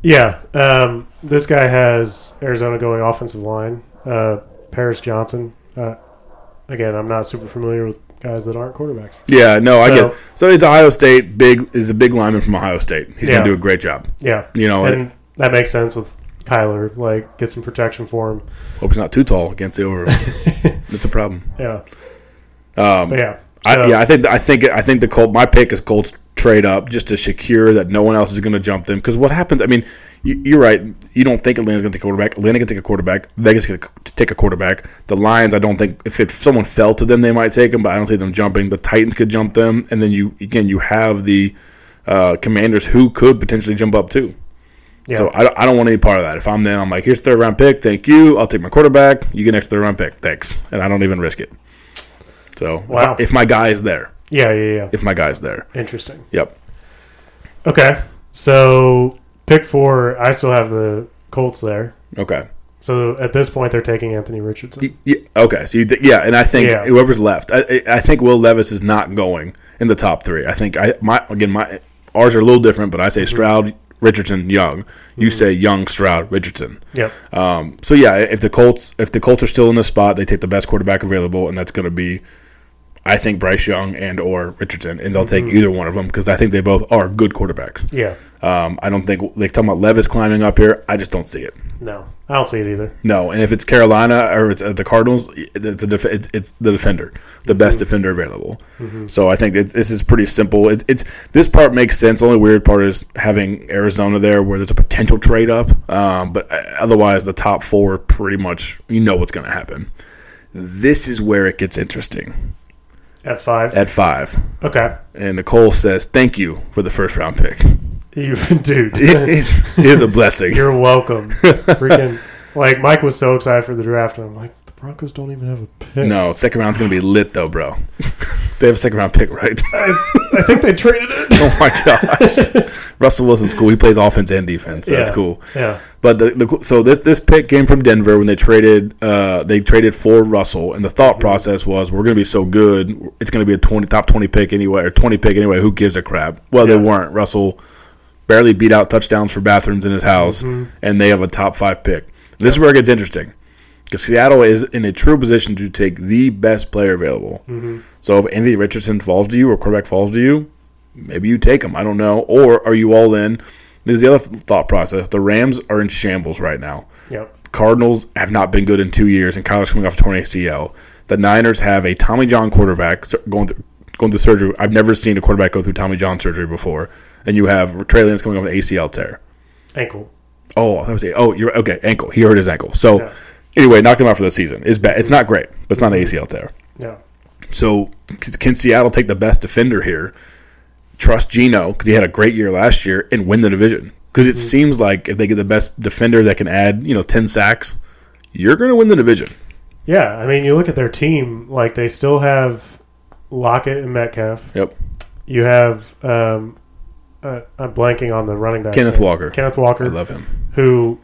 Yeah. Um, this guy has Arizona going offensive line. Uh, Paris Johnson. Uh, again, I'm not super familiar with guys that aren't quarterbacks. Yeah, no, I get. It. So it's Ohio State. Big is a big lineman from Ohio State. He's Yeah. gonna do a great job. Yeah. You know, and that makes sense with Kyler. Like, get some protection for him. hope he's not too tall against the over. That's a problem. Yeah. Um, yeah. I, yeah, I think I think I think the Colt. My pick is Colts trade up just to secure that no one else is going to jump them. Because what happens? I mean, you, you're right. You don't think Atlanta's going to take a quarterback. Atlanta can take a quarterback. Vegas can take a quarterback. The Lions, I don't think if, if someone fell to them, they might take them, but I don't see them jumping. The Titans could jump them, and then you again you have the uh, Commanders who could potentially jump up too. Yeah. So I, I don't want any part of that. If I'm them, I'm like, here's third round pick. Thank you. I'll take my quarterback. You get next third round pick. Thanks. And I don't even risk it. So if I- if, my guy is there, yeah. Yeah. Yeah. if my guy's there, Interesting. yep. Okay. So pick four. I still have the Colts there. Okay. So at this point, they're taking Anthony Richardson. Y- y- okay. So you th- yeah, and I think Yeah. whoever's left, I, I think Will Levis is not going in the top three. I think I my again my ours are a little different, but I Mm-hmm. say Stroud, Richardson, Young. You say Young, Stroud, Richardson. Yep. Um, so yeah, if the Colts if the Colts are still in this spot, they take the best quarterback available, and that's going to be, I think Bryce Young and or Richardson, and they'll take Mm-hmm. either one of them because I think they both are good quarterbacks. Yeah. Um, I don't think they talking about Levis climbing up here. I just don't see it. No, I don't see it either. No, and if it's Carolina or it's uh, the Cardinals, it's a def- it's, it's the defender, the best defender available. So I think it's, this is pretty simple. It, it's this part makes sense. The only weird part is having Arizona there, where there's a potential trade up. Um, but uh, otherwise, the top four pretty much you know what's going to happen. This is where it gets interesting At five. at five, okay. and Nicole says, "Thank you for the first round pick. You, dude. It is, it is a blessing." You're welcome. Freaking. Like Mike was so excited for the draft, and I'm like, the Broncos don't even have a pick. No, second round's going to be lit though, bro. they have a second round pick, right? I think they traded it. Oh my gosh, Russell Wilson's cool. He plays offense and defense. So That's cool. Yeah. But the, the so this this pick came from Denver when they traded uh they traded for Russell, and the thought process was we're going to be so good, it's going to be a twenty top twenty pick anyway or twenty pick anyway. Who gives a crap? Well, they weren't. Russell barely beat out touchdowns for bathrooms in his house, mm-hmm. and they have a top five pick. This is where it gets interesting. Because Seattle is in a true position to take the best player available. Mm-hmm. So if Anthony Richardson falls to you or quarterback falls to you, maybe you take him. I don't know. Or are you all in? This is the other thought process. The Rams are in shambles right now. Yep. Cardinals have not been good in two years, and Kyler's coming off torn ACL. The Niners have a Tommy John quarterback going through, going through surgery. I've never seen a quarterback go through Tommy John surgery before. And you have Trey Lance coming off an ACL tear. Ankle. Oh, that was. Oh, you're okay. Ankle. He hurt his ankle. So Yeah. anyway, knocked him out for the season. It's bad. It's not great, but it's not an ACL tear. Yeah. So can Seattle take the best defender here? Trust Geno because he had a great year last year and win the division. Because it seems like if they get the best defender that can add, you know, ten sacks, you're going to win the division. Yeah. I mean, you look at their team. Like they still have Lockett and Metcalf. Yep. You have um, uh, I'm blanking on the running back. Kenneth Walker. Kenneth Walker. I love him. who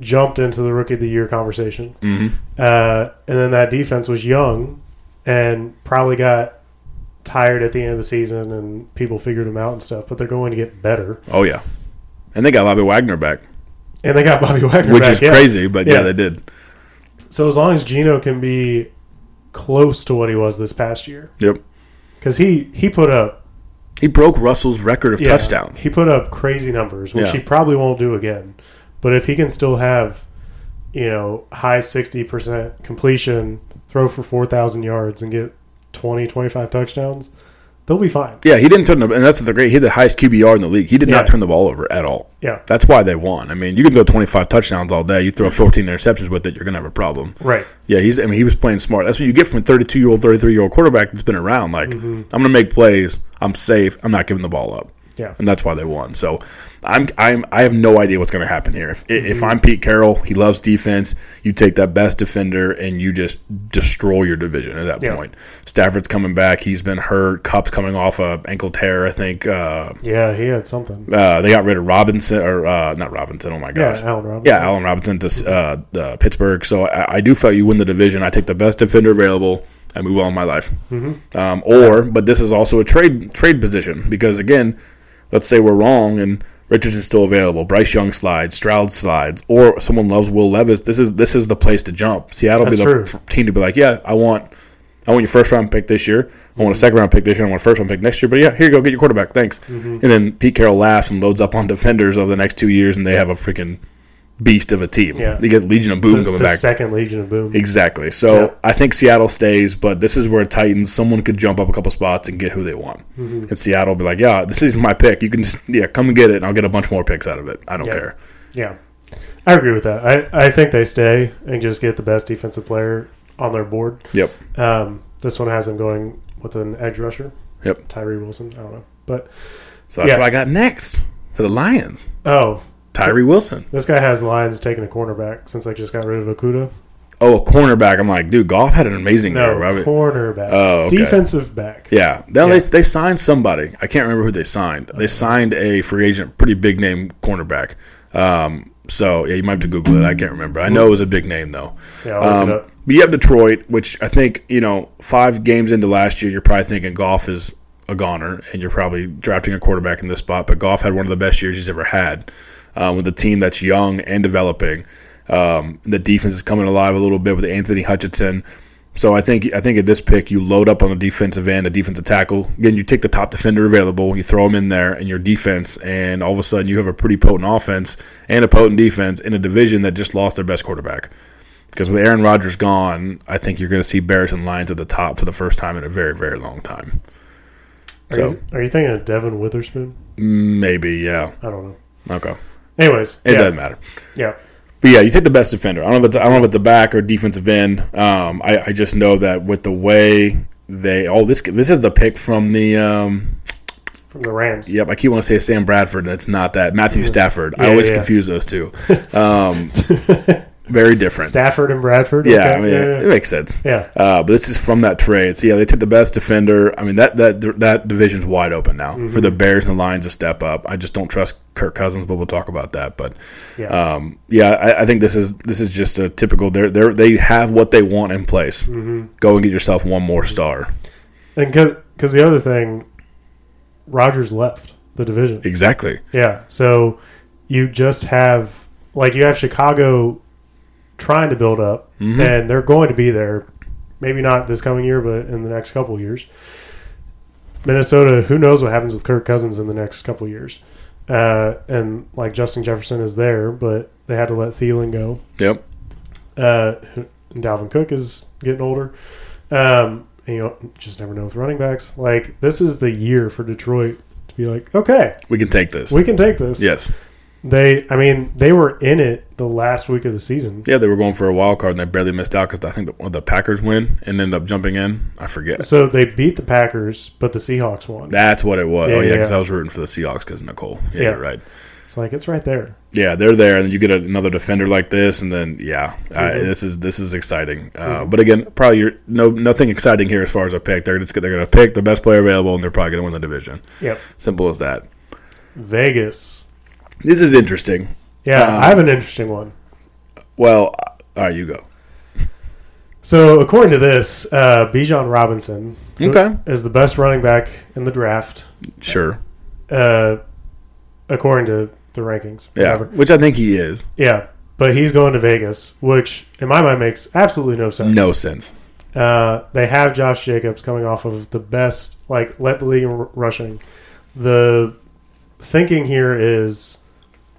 jumped into the rookie of the year conversation. hmm Uh, and then that defense was young and probably got tired at the end of the season and people figured them out and stuff, but they're going to get better. Oh yeah, and they got Bobby Wagner back, And they got Bobby Wagner which back, is yeah. crazy, but yeah. Yeah. they did. So as long as Geno can be close to what he was this past year, Yep. because he he put up He broke Russell's record of yeah, touchdowns. He put up crazy numbers, which Yeah. he probably won't do again. But if he can still have, you know, high sixty percent completion, throw for four thousand yards, and get 20, 25 touchdowns, they'll be fine. Yeah, he didn't turn the and that's the great. He had the highest QBR in the league. He did Yeah. not turn the ball over at all. Yeah, That's why they won. I mean, you can throw 25 touchdowns all day. You throw 14 interceptions with it, you're gonna have a problem. right. Yeah, he's. I mean, he was playing smart. That's what you get from a 32 year old, 33 year old quarterback that's been around. Like, mm-hmm. I'm gonna make plays. I'm safe. I'm not giving the ball up. Yeah. and that's why they won. So, I'm. I'm. I have no idea what's gonna happen here. If if I'm Pete Carroll, he loves defense. You take that best defender and you just destroy your division at that Yeah. point. Stafford's coming back. He's been hurt. Kupp's coming off a ankle tear. I think. Uh, Yeah, he had something. uh, they got rid of Robinson or uh, not Robinson. Oh my gosh. Yeah. Allen Robinson. Yeah, Allen Robinson to uh, uh, Pittsburgh. So I, I do feel you win the division. I take the best defender available. I move on in my life. Mm-hmm. Um, or, but this is also a trade trade position because again, let's say we're wrong and Richardson's still available. Bryce Young slides, Stroud slides, or someone loves Will Levis. This is this is the place to jump. Seattle That's be the true. team to be like, yeah, I want. I want your first round pick this year. I want a second round pick this year. I want a first round pick next year. But yeah, here you go, get your quarterback. Thanks. Mm-hmm. And then Pete Carroll laughs and loads up on defenders over the next two years, and they have a freaking beast of a team. Yeah. They get Legion of Boom The, coming the back. second Legion of Boom. Exactly. So Yeah. I think Seattle stays, but this is where Titans someone could jump up a couple spots and get who they want. Mm-hmm. And Seattle will be like, yeah, this is my pick. You can just yeah come and get it, and I'll get a bunch more picks out of it. I don't Yeah. care. Yeah, I agree with that. I, I think they stay and just get the best defensive player on their board. Yep. Um, this one has them going with an edge rusher. Yep. Tyree Wilson. I don't know, but So that's Yeah. what I got next for the Lions. oh, Tyree Wilson. this guy has the Lions taking a cornerback since they just got rid of Okudah. Oh, a cornerback. I'm like, dude, Goff had an amazing No, year. Cornerback. Oh, okay. defensive back. Yeah, no, Yeah. They, they signed somebody. I can't remember who they signed. They signed a free agent, pretty big name cornerback. Um, so yeah, you might have to Google it. I can't remember. I know it was a big name though. Yeah, Um, it up. but you have Detroit, which I think you know five games into last year, you're probably thinking Goff is a goner, and you're probably drafting a quarterback in this spot. But Goff had one of the best years he's ever had uh, with a team that's young and developing. Um, the defense is coming alive a little bit with Anthony Hutchinson. So I think I think at this pick you load up on the defensive end, a defensive tackle. Again, you take the top defender available, you throw him in there in your defense, and all of a sudden you have a pretty potent offense and a potent defense in a division that just lost their best quarterback. Because with Aaron Rodgers gone, I think you're going to see Bears and Lions at the top for the first time in a very very long time. Are, So you, are you thinking of Devon Witherspoon? maybe yeah, I don't know. okay, Anyways, it yeah, doesn't matter. yeah, But yeah, you take the best defender. I don't know if it's, I don't know if it's the back or defensive end. Um, I, I just know that with the way they oh this this is the pick from the um, from the Rams. yep I keep wanting to say Sam Bradford and it's not that Matthew Stafford. I always yeah. confuse those two. Um, very different. Stafford and Bradford. Yeah, okay, I mean yeah, it makes sense. yeah. Uh, but this is from that trade. So yeah, they took the best defender. I mean that that that division's wide open now for the Bears and the Lions to step up. I just don't trust Kirk Cousins, but we'll talk about that. But yeah. um, yeah, I, I think this is this is just a typical. They they they have what they want in place. Go and get yourself one more star. And because the other thing, Rodgers left the division. Exactly. Yeah. So you just have like you have Chicago trying to build up, Mhm. and they're going to be there. Maybe not this coming year, but in the next couple years. Minnesota, who knows what happens with Kirk Cousins in the next couple years? Uh, and like Justin Jefferson is there, but they had to let Thielen go. Yep. Uh, and Dalvin Cook is getting older. Um, and, you know, just never know with running backs. Like this is the year for Detroit to be like, okay, We can take this. we can take this. yes. They, I mean, they were in it the last week of the season. Yeah, they were going for a wild card and they barely missed out because I think the, the Packers win and ended up jumping in. I forget. So they beat the Packers, but the Seahawks won. That's what it was. Yeah, oh yeah, because yeah. I was rooting for the Seahawks because Nicole. Yeah, Yeah. right. It's like it's right there. Yeah, they're there, and then you get another defender like this, and then yeah, I, Mhm. this is this is exciting. Uh, Mhm. But again, probably you're, no nothing exciting here as far as a pick. They're just they're going to pick the best player available, and they're probably going to win the division. Yep. Simple as that. Vegas. This is interesting. Yeah, Um, I have an interesting one. Well, all right, you go. So according to this, uh, Bijan Robinson Okay, is the best running back in the draft, sure. uh, according to the rankings. Yeah, which I think he is. yeah. But he's going to Vegas, which in my mind makes absolutely no sense. No sense. Uh, they have Josh Jacobs coming off of the best, like led the league in r- rushing. The thinking here is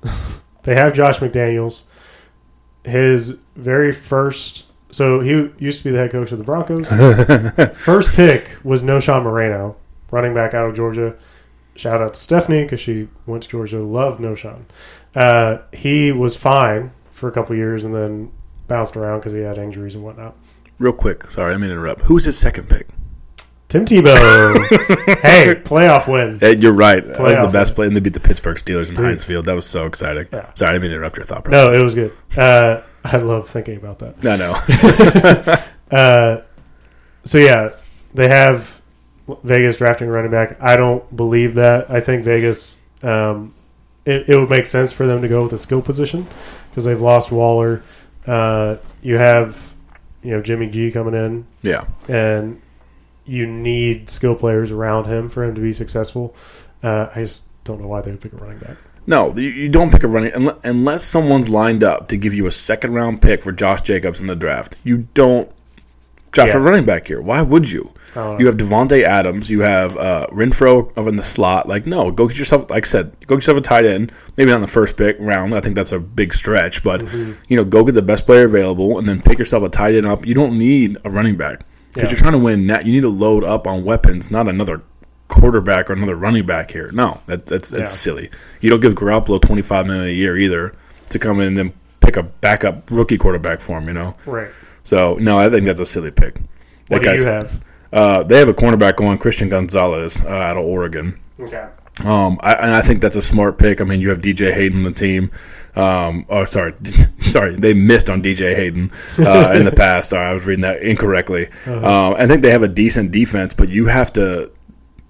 they have Josh McDaniels. His very first, so he used to be the head coach of the Broncos. first pick was Knowshon Moreno, running back out of Georgia. Shout out to Stephanie because she went to Georgia. Loved Knowshon. Uh, he was fine for a couple years and then bounced around because he had injuries and whatnot. Real quick, sorry, I mean to interrupt. Who's his second pick? Tim Tebow. hey, playoff win. Hey, you're right. That was the Playoff. best play, and they beat the Pittsburgh Steelers in Dude. Heinz Field. That was so exciting. Yeah. Sorry, I didn't mean to interrupt your thought process. No, it was good. Uh, I love thinking about that. No, no. Uh, so yeah, they have Vegas drafting running back. I don't believe that. I think Vegas. Um, it, it would make sense for them to go with a skill position because they've lost Waller. Uh, you have, you know, Jimmy G coming in, yeah. and you need skill players around him for him to be successful. Uh, I just don't know why they would pick a running back. No, you, you don't pick a running unless, unless someone's lined up to give you a second round pick for Josh Jacobs in the draft. You don't draft Yeah. a running back here. Why would you? I don't know. You have Davante Adams. You have uh, Renfrow of in the slot. Like, no, go get yourself. Like I said, go get yourself a tight end. Maybe not in the first pick round. I think that's a big stretch. But Mm-hmm. you know, go get the best player available, and then pick yourself a tight end up. You don't need a running back because Yeah. you're trying to win. That you need to load up on weapons, not another quarterback or another running back here. No, that's that's that's Yeah. silly. You don't give Garoppolo twenty five million a year either to come in and then pick a backup rookie quarterback for him. You know, right. so no, I think that's a silly pick. What That do you have? uh, they have a cornerback going, Christian Gonzalez uh, out of Oregon. Okay. Um, I, and I think that's a smart pick. I mean, you have DJ Hayden on the team. Um, oh, sorry, sorry, they missed on DJ Hayden uh, in the past. Sorry, I was reading that incorrectly. Um, I think they have a decent defense, but you have to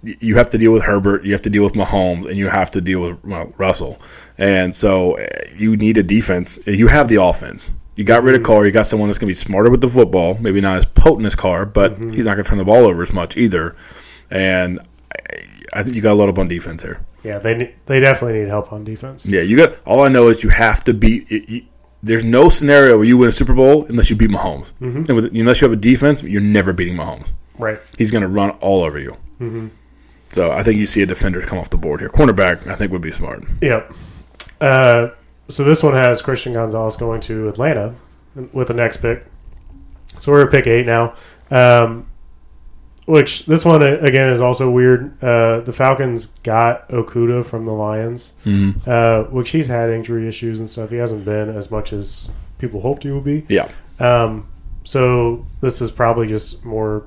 you have to deal with Herbert, you have to deal with Mahomes, and you have to deal with well, Russell. And so uh, you need a defense. You have the offense. You got rid of Carr. You got someone that's going to be smarter with the football. Maybe not as potent as Carr, but he's not going to turn the ball over as much either. And I, I think you got a lot up on defense here. Yeah, they they definitely need help on defense. Yeah, you got. All I know is you have to beat. It, you, there's no scenario where you win a Super Bowl unless you beat Mahomes. And with, unless you have a defense, you're never beating Mahomes. Right. He's going to run all over you. So I think you see a defender come off the board here. Cornerback, I think, would be smart. Yep. Uh, so this one has Christian Gonzalez going to Atlanta with the next pick. So we're at pick eight now. Um, which this one again is also weird. Uh, the Falcons got Okudah from the Lions, Mm-hmm. uh, which he's had injury issues and stuff. He hasn't been as much as people hoped he would be. Yeah, Um, so this is probably just more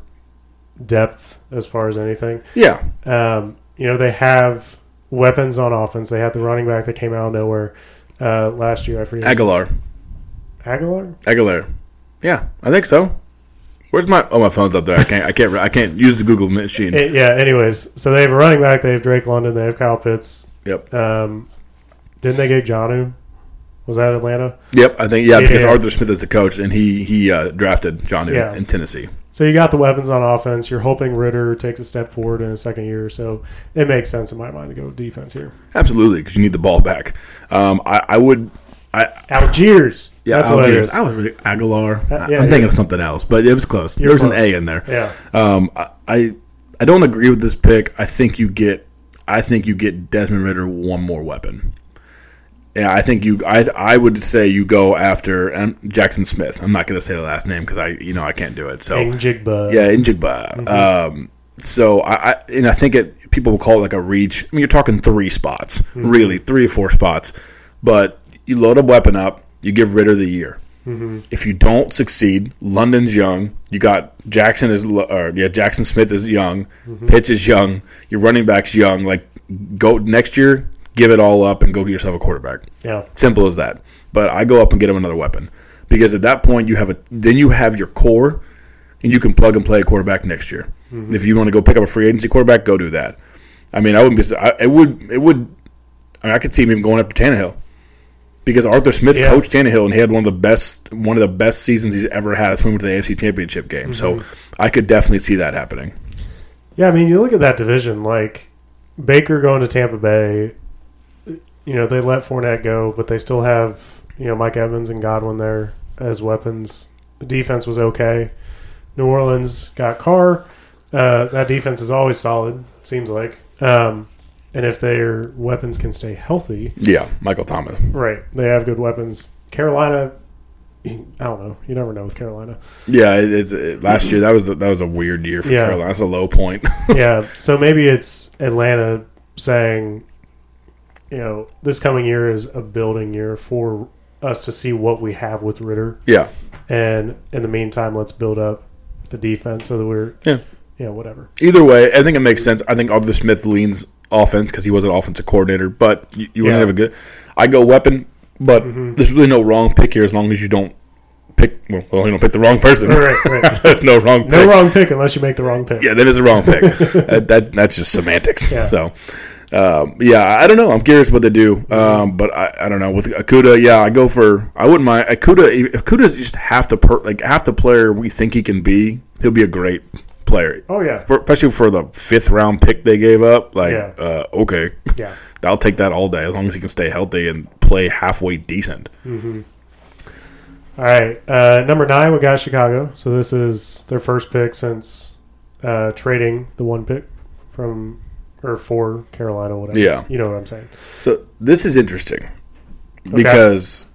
depth as far as anything. yeah, Um, you know, they have weapons on offense. They had the running back that came out of nowhere uh, last year. I forget. Aguilar, Aguilar? Aguilar. Yeah, I think so. Where's my? Oh, my phone's up there. I can't. I can't. I can't use the Google machine. Eh, yeah, anyways. So they have a running back. They have Drake London. They have Kyle Pitts. Yep. Um, didn't they get Jonnu? Was that Atlanta? Yep. I think yeah, because yeah. Arthur Smith is the coach, and he he uh, drafted John Yeah. in Tennessee. So you got the weapons on offense. You're hoping Ridder takes a step forward in his second year. So it makes sense in my mind to go defense here. Absolutely, because you need the ball back. Um, I, I would. I Algiers. Yeah, That's what it Algiers. I was really Aguilar. Uh, yeah, I'm yeah. thinking of something else, but it was close. You're There's an close. A in there. Yeah. Um, I, I don't agree with this pick. I think you get I think you get Desmond Ridder one more weapon. Yeah, I think you. I I would say you go after um, Jaxon Smith. I'm not going to say the last name because I you know I can't do it. So Njigba. yeah, Njigba. Um, so I, I and I think it people will call it like a reach. I mean, you're talking three spots, really three or four spots. But you load a weapon up, you give Ridder the year. Mm-hmm. If you don't succeed, London's young. You got Jaxon is or yeah Jaxon Smith is young. Mm-hmm. Pitts is young. Your running back's young. Like go next year, give it all up and go get yourself a quarterback. Yeah. Simple as that. But I go up and get him another weapon because at that point you have a then you have your core and you can plug and play a quarterback next year. Mm-hmm. If you want to go pick up a free agency quarterback, go do that. I mean, I wouldn't be. I, it would. It would. I, mean, I could see him even going up to Tannehill because Arthur Smith Yeah. coached Tannehill and he had one of the best one of the best seasons he's ever had. It's when we went to the AFC Championship game. So I could definitely see that happening. Yeah, I mean, you look at that division, like Baker going to Tampa Bay. You know, they let Fournette go, but they still have you know Mike Evans and Godwin there as weapons. The defense was okay. New Orleans got Carr. Uh, that defense is always solid. Seems like, um, and if their weapons can stay healthy, Yeah, Michael Thomas. right, they have good weapons. Carolina, I don't know. You never know with Carolina. Yeah, it's it, last year that was that was a weird year for Yeah. Carolina. That's a low point. yeah, so maybe it's Atlanta saying, you know, this coming year is a building year for us to see what we have with Ridder, yeah, and in the meantime, let's build up the defense so that we're, Yeah. Yeah, whatever. Either way, I think it makes sense. I think Arthur Smith leans offense because he was an offensive coordinator, but you, you want Yeah. to have a good. I go weapon, but Mhm. there's really no wrong pick here as long as you don't pick. Well, well you don't pick the wrong person. Right, right. There's no wrong. Pick. No wrong pick unless you make the wrong pick. Yeah, that is a wrong pick. that, that that's just semantics. Yeah. So. Um, yeah, I don't know. I'm curious what they do, um, but I, I don't know with Akuda. Yeah, I go for. I wouldn't mind Akuda. If Akuda's just half the per, like half the player we think he can be, he'll be a great player Oh yeah, for, especially for the fifth round pick they gave up. Like, Yeah. uh, okay, yeah. I'll take that all day as long as he can stay healthy and play halfway decent. All right, uh, number nine, we got Chicago. So this is their first pick since uh, trading the one pick from or for Carolina, whatever. Yeah. you know what I'm saying. So this is interesting because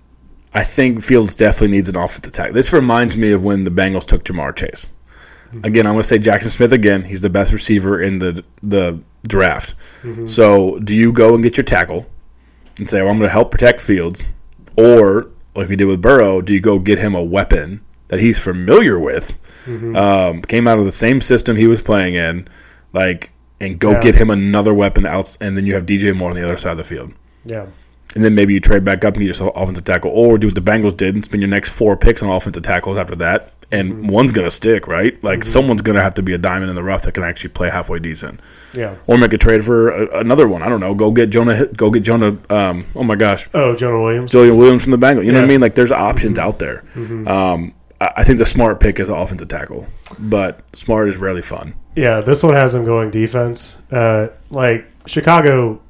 I think Fields definitely needs an offensive attack. This reminds me of when the Bengals took Ja'Marr Chase. Mm-hmm. Again, I'm going to say Jaxon Smith again. He's the best receiver in the the draft. Mm-hmm. So, do you go and get your tackle and say, "Well, I'm going to help protect Fields," or like we did with Burrow, do you go get him a weapon that he's familiar with, mm-hmm. um, came out of the same system he was playing in, like, and go Yeah. get him another weapon else, and then you have DJ Moore on the other side of the field Yeah, and then maybe you trade back up and get yourself offensive tackle, or do what the Bengals did and spend your next four picks on offensive tackles after that, and one's gonna stick, right? Like someone's gonna have to be a diamond in the rough that can actually play halfway decent, yeah. or make a trade for a, another one. I don't know. Go get Jonah. Go get Jonah. Um, oh my gosh, Oh, Jonah Williams. Julian Williams from the Bengals. You know what I mean? Like there's options out there. Um, I, I think the smart pick is offensive tackle, but smart is rarely fun. Yeah, this one has them going defense. Uh, like Chicago,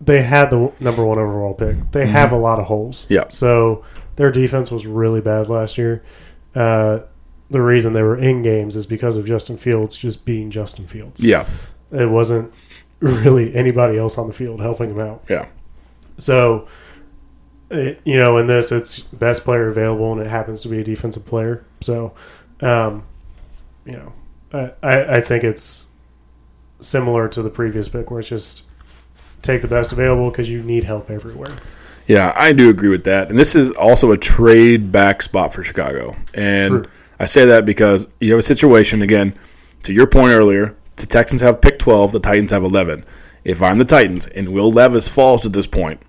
they had the number one overall pick. They have a lot of holes. Yeah. So their defense was really bad last year. Uh, the reason they were in games is because of Justin Fields just being Justin Fields. Yeah, It wasn't really anybody else on the field helping him out. yeah, So, it, you know, in this, it's best player available, and it happens to be a defensive player. So, um, you know, I, I, I think it's similar to the previous pick, where it's just take the best available because you need help everywhere. Yeah, I do agree with that. And this is also a trade back spot for Chicago. And True. I say that because you have a situation, again, to your point earlier, the Texans have pick 12, the Titans have 11. If I'm the Titans and Will Levis falls at this point,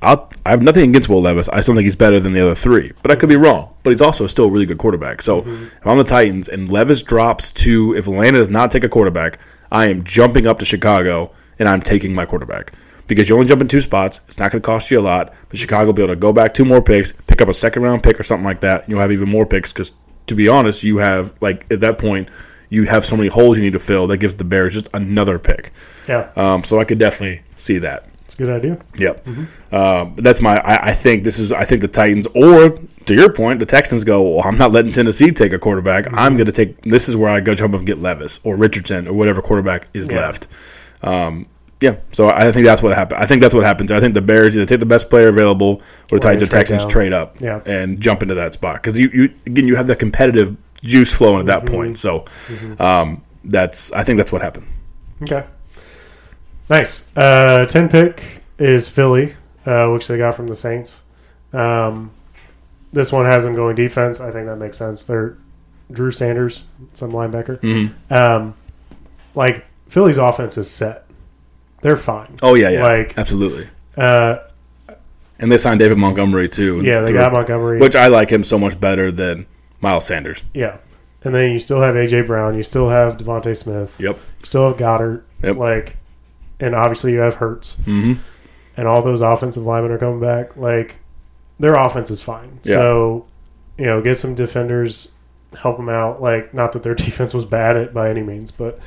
I'll, I have nothing against Will Levis. I still think he's better than the other three, but I could be wrong. But he's also still a really good quarterback. So mm-hmm. if I'm the Titans and Levis drops to, if Atlanta does not take a quarterback, I am jumping up to Chicago and I'm taking my quarterback because you only jump in two spots. It's not going to cost you a lot, but Chicago will be able to go back two more picks, pick up a second round pick or something like that. And you'll have even more picks because, to be honest, you have like at that point you have so many holes you need to fill that gives the Bears just another pick. Yeah, Um, so I could definitely see that. it's a good idea. Yep. Uh, but that's my. I, I think this is. I think the Titans, or to your point, the Texans go. Well, I'm not letting Tennessee take a quarterback. I'm going to take. This is where I go jump up and get Levis or Richardson or whatever quarterback is Yeah. left. Um, yeah. So I think that's what happened. I think that's what happens. I think the Bears either take the best player available, or the Titans or Texans down. trade up Yeah. and jump into that spot because you, you again you have the competitive juice flowing at that point. So um, that's. I think that's what happened. Okay. Nice. Uh, 10 pick is Philly, uh, which they got from the Saints. Um, this one has them going defense. I think that makes sense. They're Drew Sanders, some linebacker. Mm-hmm. Um, like, Philly's offense is set. They're fine. Oh yeah, yeah, Like- absolutely. Uh, And they signed David Montgomery too. yeah, they through- got Montgomery. which I like him so much better than Miles Sanders. yeah, and then you still have AJ Brown. You still have DeVonta Smith. Yep. You still have Goedert. Yep. Like, and obviously you have Hurts, hmm and all those offensive linemen are coming back. Like, their offense is fine. Yeah. So, you know, get some defenders, help them out. Like, not that their defense was bad at by any means, but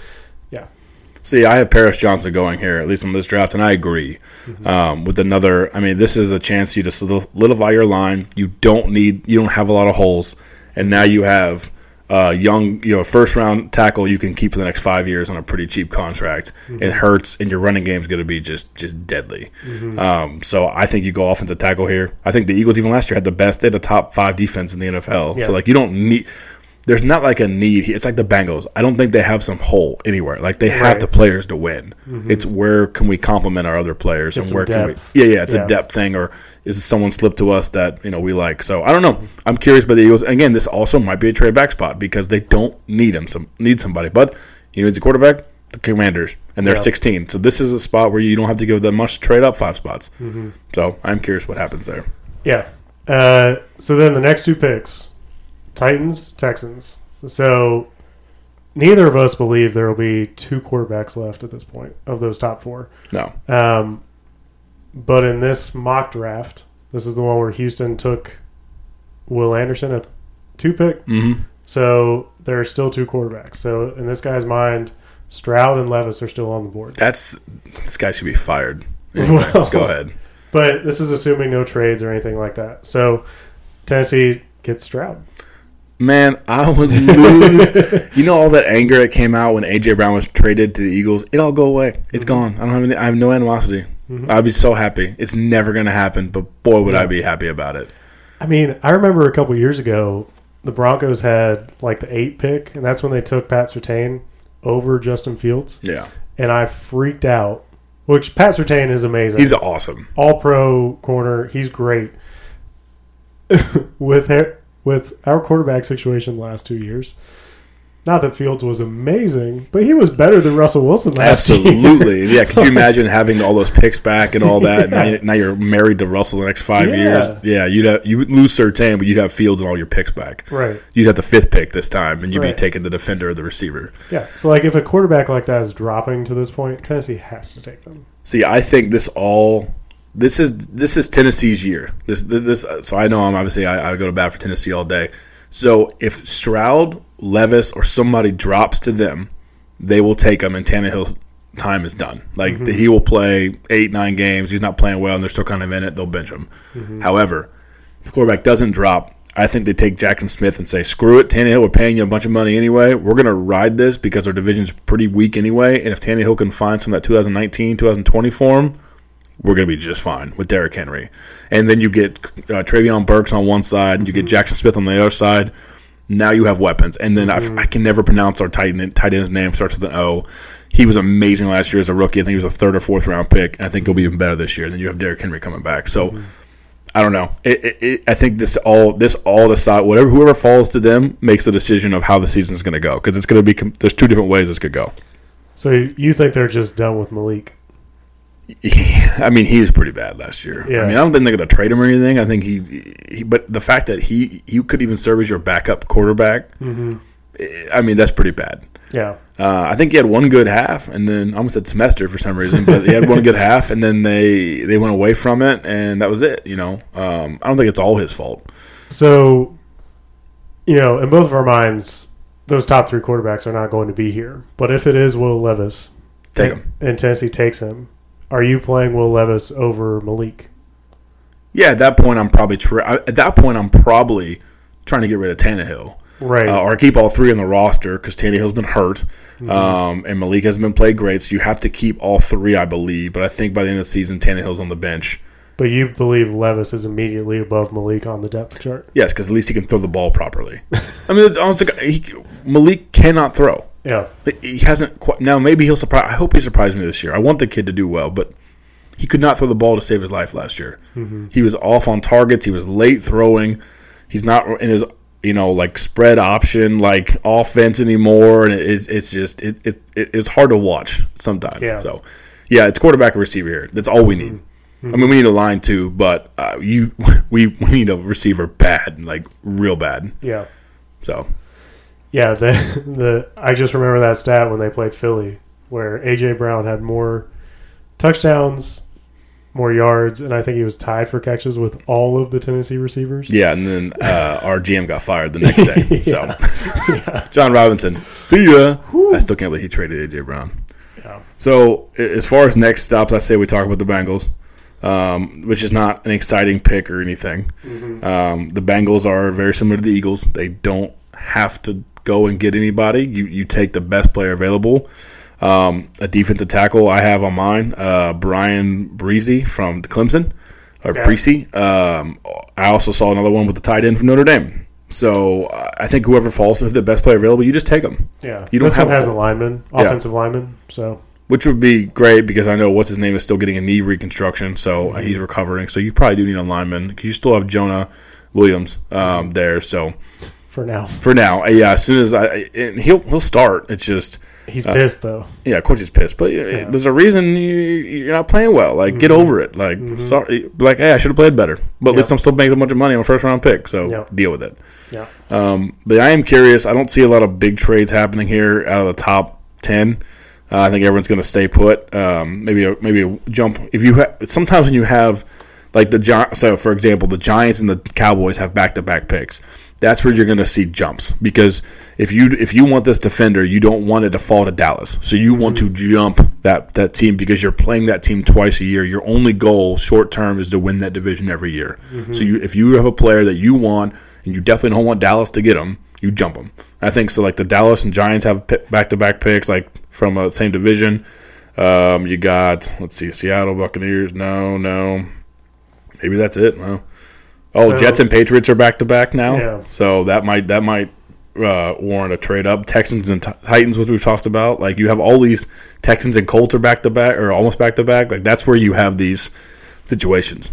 See, I have Paris Johnson going here, at least on this draft, and I agree. Mm-hmm. Um, with another, I mean, this is a chance you to solidify your line. You don't need, you don't have a lot of holes, and now you have uh, young, you know, first round tackle you can keep for the next five years on a pretty cheap contract. Mm-hmm. It hurts, and your running game is going to be just just deadly. Um, so I think you go offensive tackle here. I think the Eagles even last year had the best, they had the top five defense in the NFL. Yeah. So like you don't need. There's not like a need. It's like the Bengals. I don't think they have some hole anywhere. Like they have Right. the players to win. It's where can we complement our other players Get and where can we? Yeah, yeah. It's Yeah. a depth thing, or is someone slipped to us that you know we like? So I don't know. I'm curious about the Eagles. Again, this also might be a trade back spot because they don't need him. Some need somebody, but you need a quarterback. The Commanders and they're Yeah. 16. So this is a spot where you don't have to give them much to trade up five spots. Mm-hmm. So I'm curious what happens there. Yeah. Uh, so then the next two picks Titans, Texans. So neither of us believe there will be two quarterbacks left at this point of those top four. No, Um, but in this mock draft, this is the one where Houston took Will Anderson at two pick. mm-hmm. So there are still two quarterbacks. So in this guy's mind, Stroud and Levis are still on the board. that's this guy should be fired. Anyway, Well- go ahead. But this is assuming no trades or anything like that. So Tennessee gets Stroud. Man, I would lose. you know all that anger that came out when AJ Brown was traded to the Eagles. It all go away. It's gone. I don't have any. I have no animosity. Mhm. I'd be so happy. It's never going to happen. But boy, would I be happy about it. I mean, I remember a couple years ago, the Broncos had like the eight pick, and that's when they took Pat Surtain over Justin Fields, Yeah, and I freaked out. Which Pat Surtain is amazing. he's awesome. all pro corner. He's great. with her, with our quarterback situation last two years. Not that Fields was amazing, but he was better than Russell Wilson last year. Absolutely. yeah. Could you imagine having all those picks back and all that? Yeah. Now, you- now you're married to Russell the next five Yeah. years. Yeah, you'd have, you would lose Surtain, but you'd have Fields and all your picks back. right. You'd have the fifth pick this time, and you'd be taking the defender or the receiver. Yeah. So like if a quarterback like that is dropping to this point, Tennessee has to take them. See, I think this all this is this is Tennessee's year. This this so I know I'm obviously I, I go to bat for Tennessee all day. So if Stroud, Levis, or somebody drops to them, they will take them, and Tannehill's time is done. Like Mm-hmm. he will play eight nine games. He's not playing well, and they're still kind of in it. They'll bench him. Mm-hmm. However, if the quarterback doesn't drop. I think they take Jaxon Smith and say, "Screw it, Tannehill. We're paying you a bunch of money anyway. We're going to ride this because our division's pretty weak anyway. And if Tannehill can find some of that 2019, 2020 form, we're going to be just fine with Derrick Henry. And then you get uh, Travion Burks on one side, and you get Jaxon Smith on the other side. Now you have weapons. And then I, I can never pronounce our tight end, tight end's name. Starts with an O. He was amazing last year as a rookie. I think he was a third or fourth round pick. And I think he'll be even better this year. And then you have Derrick Henry coming back. So. I don't know. It, it, it, I think this all this all decide whatever whoever falls to them makes the decision of how the season's going to go because it's going to be there's two different ways this could go. So you think they're just done with Malik? I mean, he was pretty bad last year. Yeah. I mean, I don't think they're going to trade him or anything. I think he, he, but the fact that he he could even serve as your backup quarterback, Mm-hmm. I mean, that's pretty bad. Yeah. Uh, I think he had one good half, and then I almost said semester for some reason, but he had one good half, and then they they went away from it, and that was it. You know, um, I don't think it's all his fault. So, you know, in both of our minds, those top three quarterbacks are not going to be here. But if it is Will Levis, Take him. and Tennessee takes him, are you playing Will Levis over Malik? Yeah, at that point, I'm probably tra- at that point I'm probably trying to get rid of Tannehill. Right. uh, or keep all three on the roster because Tannehill's been hurt, um, and Malik hasn't been played great. So you have to keep all three, I believe. But I think by the end of the season, Tannehill's on the bench. but you believe Levis is immediately above Malik on the depth chart? Yes, because at least he can throw the ball properly. I mean, it's honestly, he, Malik cannot throw. Yeah. He hasn't quite. Now maybe he'll surprise. I hope he surprises me this year. I want the kid to do well, but he could not throw the ball to save his life last year. He was off on targets. He was late throwing. He's not in his you know like spread option like offense anymore, and it's it's just it, it, it it's hard to watch sometimes. Yeah. So yeah, it's quarterback and receiver here. That's all we need. I mean, we need a line too, but uh, you we we need a receiver bad, like real bad. Yeah. So Yeah, the the I just remember that stat when they played Philly, where AJ Brown had more touchdowns, more yards, and I think he was tied for catches with all of the Tennessee receivers. yeah, and then uh, our GM got fired the next day. Yeah. So Jon Robinson, see ya. I still can't believe he traded AJ Brown. Yeah. So as far as next stops, I say we talk about the Bengals, um, which is not an exciting pick or anything. Um, the Bengals are very similar to the Eagles. They don't have to go and get anybody. You you take the best player available. Um, a defensive tackle I have on mine, uh, Bryan Bresee from Clemson, or Okay. Bresee. Um, I also saw another one with the tight end from Notre Dame. So uh, I think whoever falls to the best player available, you just take them, Yeah, You don't this have- one has a lineman, Yeah. offensive lineman. So which would be great because I know what's his name is still getting a knee reconstruction, so uh, he's recovering. So you probably do need a lineman. 'cause You still have Jonah Williams um, there. So for now, for now, uh, yeah, as soon as I and he'll he'll start. It's just he's Uh, pissed though. yeah, of course he's pissed, but uh, there's a reason you, you're not playing well. Like get over it. Like sorry, like hey, I should have played better, but at least I'm still making a bunch of money on a first round pick. So Yeah. deal with it. Yeah, Um, but I am curious. I don't see a lot of big trades happening here out of the top ten. Uh, I think everyone's going to stay put. Um, maybe a, maybe a jump. If you ha- sometimes when you have like the Gi- so for example the Giants and the Cowboys have back to back picks. That's where you're going to see jumps because if you if you want this defender, you don't want it to fall to Dallas. So you want to mm-hmm. jump that that team because you're playing that team twice a year. Your only goal short term is to win that division every year. So mm-hmm. you if you have a player that you want and you definitely don't want Dallas to get them, you jump them. I think so. Like the Dallas and Giants have back to back picks, like from a same division. Um, you got let's see, Seattle Buccaneers. No, no, maybe that's it. No. Oh, So- Jets and Patriots are back to back now. Yeah. So that might that might uh, warrant a trade up. Texans and Ti- Titans, which we've talked about. Like you have all these Texans and Colts are back to back or almost back to back. Like that's where you have these situations.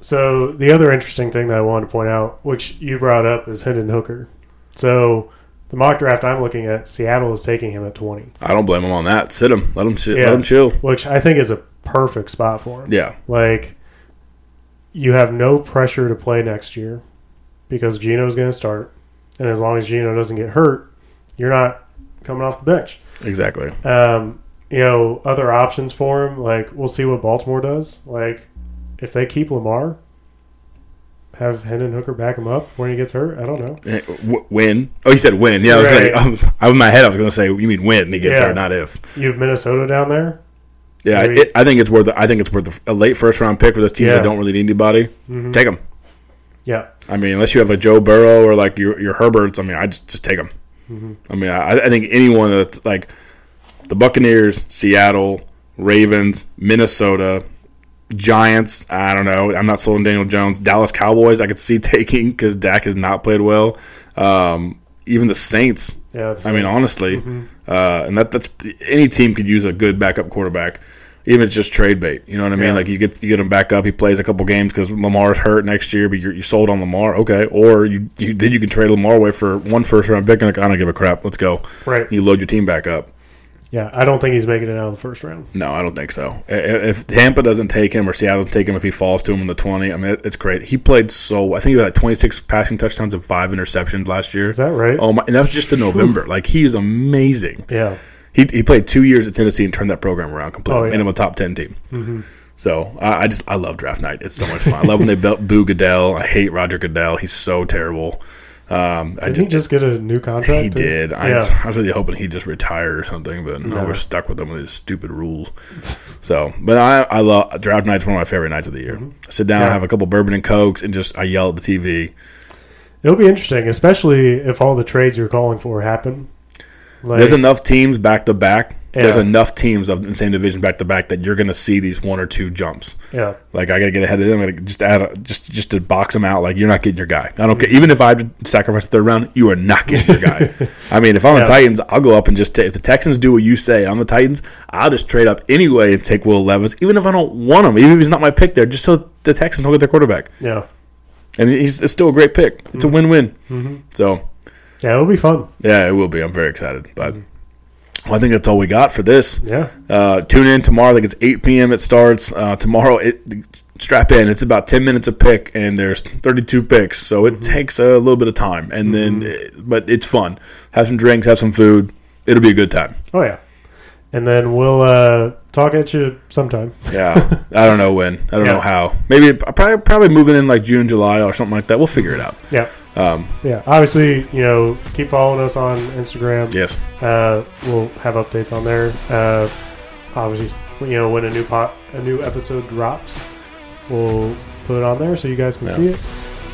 So the other interesting thing that I wanted to point out, which you brought up, is Hendon Hooker. So the mock draft I'm looking at, Seattle is taking him at 20, I don't blame him on that. Sit him. Let him sit. Yeah. Let him chill. which I think is a perfect spot for him. Yeah. Like, you have no pressure to play next year because Geno's going to start. And as long as Geno doesn't get hurt, you're not coming off the bench. Exactly. Um, you know, other options for him, like, we'll see what Baltimore does. Like, if they keep Lamar, have Hendon Hooker back him up when he gets hurt. I don't know. When? Oh, you said when? Yeah, I was Right. like, I was, I, in my head, I was going to say, you mean when he gets Yeah. hurt, not if. You have Minnesota down there. Yeah, it, I think it's worth. I think it's worth a late first round pick for those teams Yeah. that don't really need anybody. Mhm. Take them. Yeah. I mean, unless you have a Joe Burrow or like your your Herberts. I mean, I just just take them. Mhm. I mean, I, I think anyone that's like the Buccaneers, Seattle, Ravens, Minnesota, Giants. I don't know. I'm not sold on Daniel Jones. Dallas Cowboys. I could see taking because Dak has not played well. Um, even the Saints. Yeah. I mean, honestly, Mhm. Uh, and that that's any team could use a good backup quarterback, even if it's just trade bait. You know what I mean? Yeah. Like you get you get him back up, he plays a couple games because Lamar's hurt next year, but you're, you sold on Lamar, okay? Or you, you then you can trade Lamar away for one first round pick, and like, I don't give a crap. Let's go. Right. You load your team back up. Yeah. I don't think he's making it out of the first round. No, I don't think so. If Tampa doesn't take him or Seattle take him, if he falls to him in the twenty, I mean it's great. He played so. I think he had like twenty six passing touchdowns and five interceptions last year. Is that right? Oh my! And that was just in November. like he is amazing. Yeah. He, he played two years at Tennessee and turned that program around completely. Oh, yeah. Made him a top ten team. hmm So I, I just I love draft night. It's so much fun. I love when they built boo Goodell. I hate Roger Goodell. He's so terrible. Um, I Did just he just get a new contract? he too? did. I, Yeah. I was really hoping he'd just retire or something, but no, No. we're stuck with him with his stupid rules. So, but I I love draft night's one of my favorite nights of the year. I sit down, Mm-hmm. Yeah. have a couple bourbon and cokes, and just I yell at the TV. It'll be interesting, especially if all the trades you're calling for happen. Like, There's enough teams back to back. There's enough teams of the same division back to back that you're going to see these one or two jumps. yeah. Like I got to get ahead of them. I gotta just add a, just just to box them out. Like you're not getting your guy. I don't care. Even if I sacrifice the third round, you are not getting your guy. I mean, if I'm Yeah. the Titans, I'll go up and just take. If the Texans do what you say, I'm the Titans. I'll just trade up anyway and take Will Levis, even if I don't want him, even if he's not my pick there, just so the Texans don't get their quarterback. Yeah. And he's it's still a great pick. It's a win-win. hmm So Yeah, it'll be fun. yeah, it will be. I'm very excited. But Well, I think that's all we got for this. Yeah. Uh, tune in tomorrow. I think it's 8 p.m. It starts uh, tomorrow. It strap in. It's about 10 minutes a pick, and there's 32 picks, so it takes a little bit of time. And then, uh, but it's fun. Have some drinks, have some food. It'll be a good time. Oh yeah. And then we'll uh, talk at you sometime. Yeah, I don't know when. I don't Yeah. know how. Maybe probably probably moving in like June, July, or something like that. We'll figure it out. Yeah. Um, Yeah. Obviously, you know, keep following us on Instagram. yes. Uh, we'll have updates on there. Uh, obviously, you know, when a new pot, a new episode drops, we'll put it on there so you guys can Yeah. see it.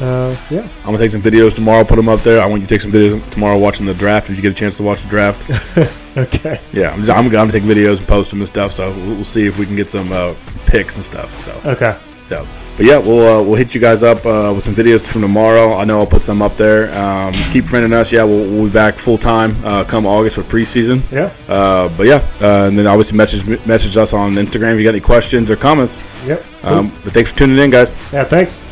Uh, yeah. I'm gonna take some videos tomorrow. Put them up there. I want you to take some videos tomorrow watching the draft. If you get a chance to watch the draft, Okay. yeah, I'm, just, I'm gonna take videos and post them and stuff. So we'll, we'll see if we can get some uh, pics and stuff. So. Okay. So, but yeah, we'll uh, we'll hit you guys up uh, with some videos from tomorrow. I know I'll put some up there. Um, keep friending us. Yeah, we'll, we'll be back full time uh, come August for preseason. Yeah. Uh, but yeah, uh, and then obviously message message us on Instagram if you got any questions or comments. Yep. Um, but thanks for tuning in, guys. yeah. Thanks.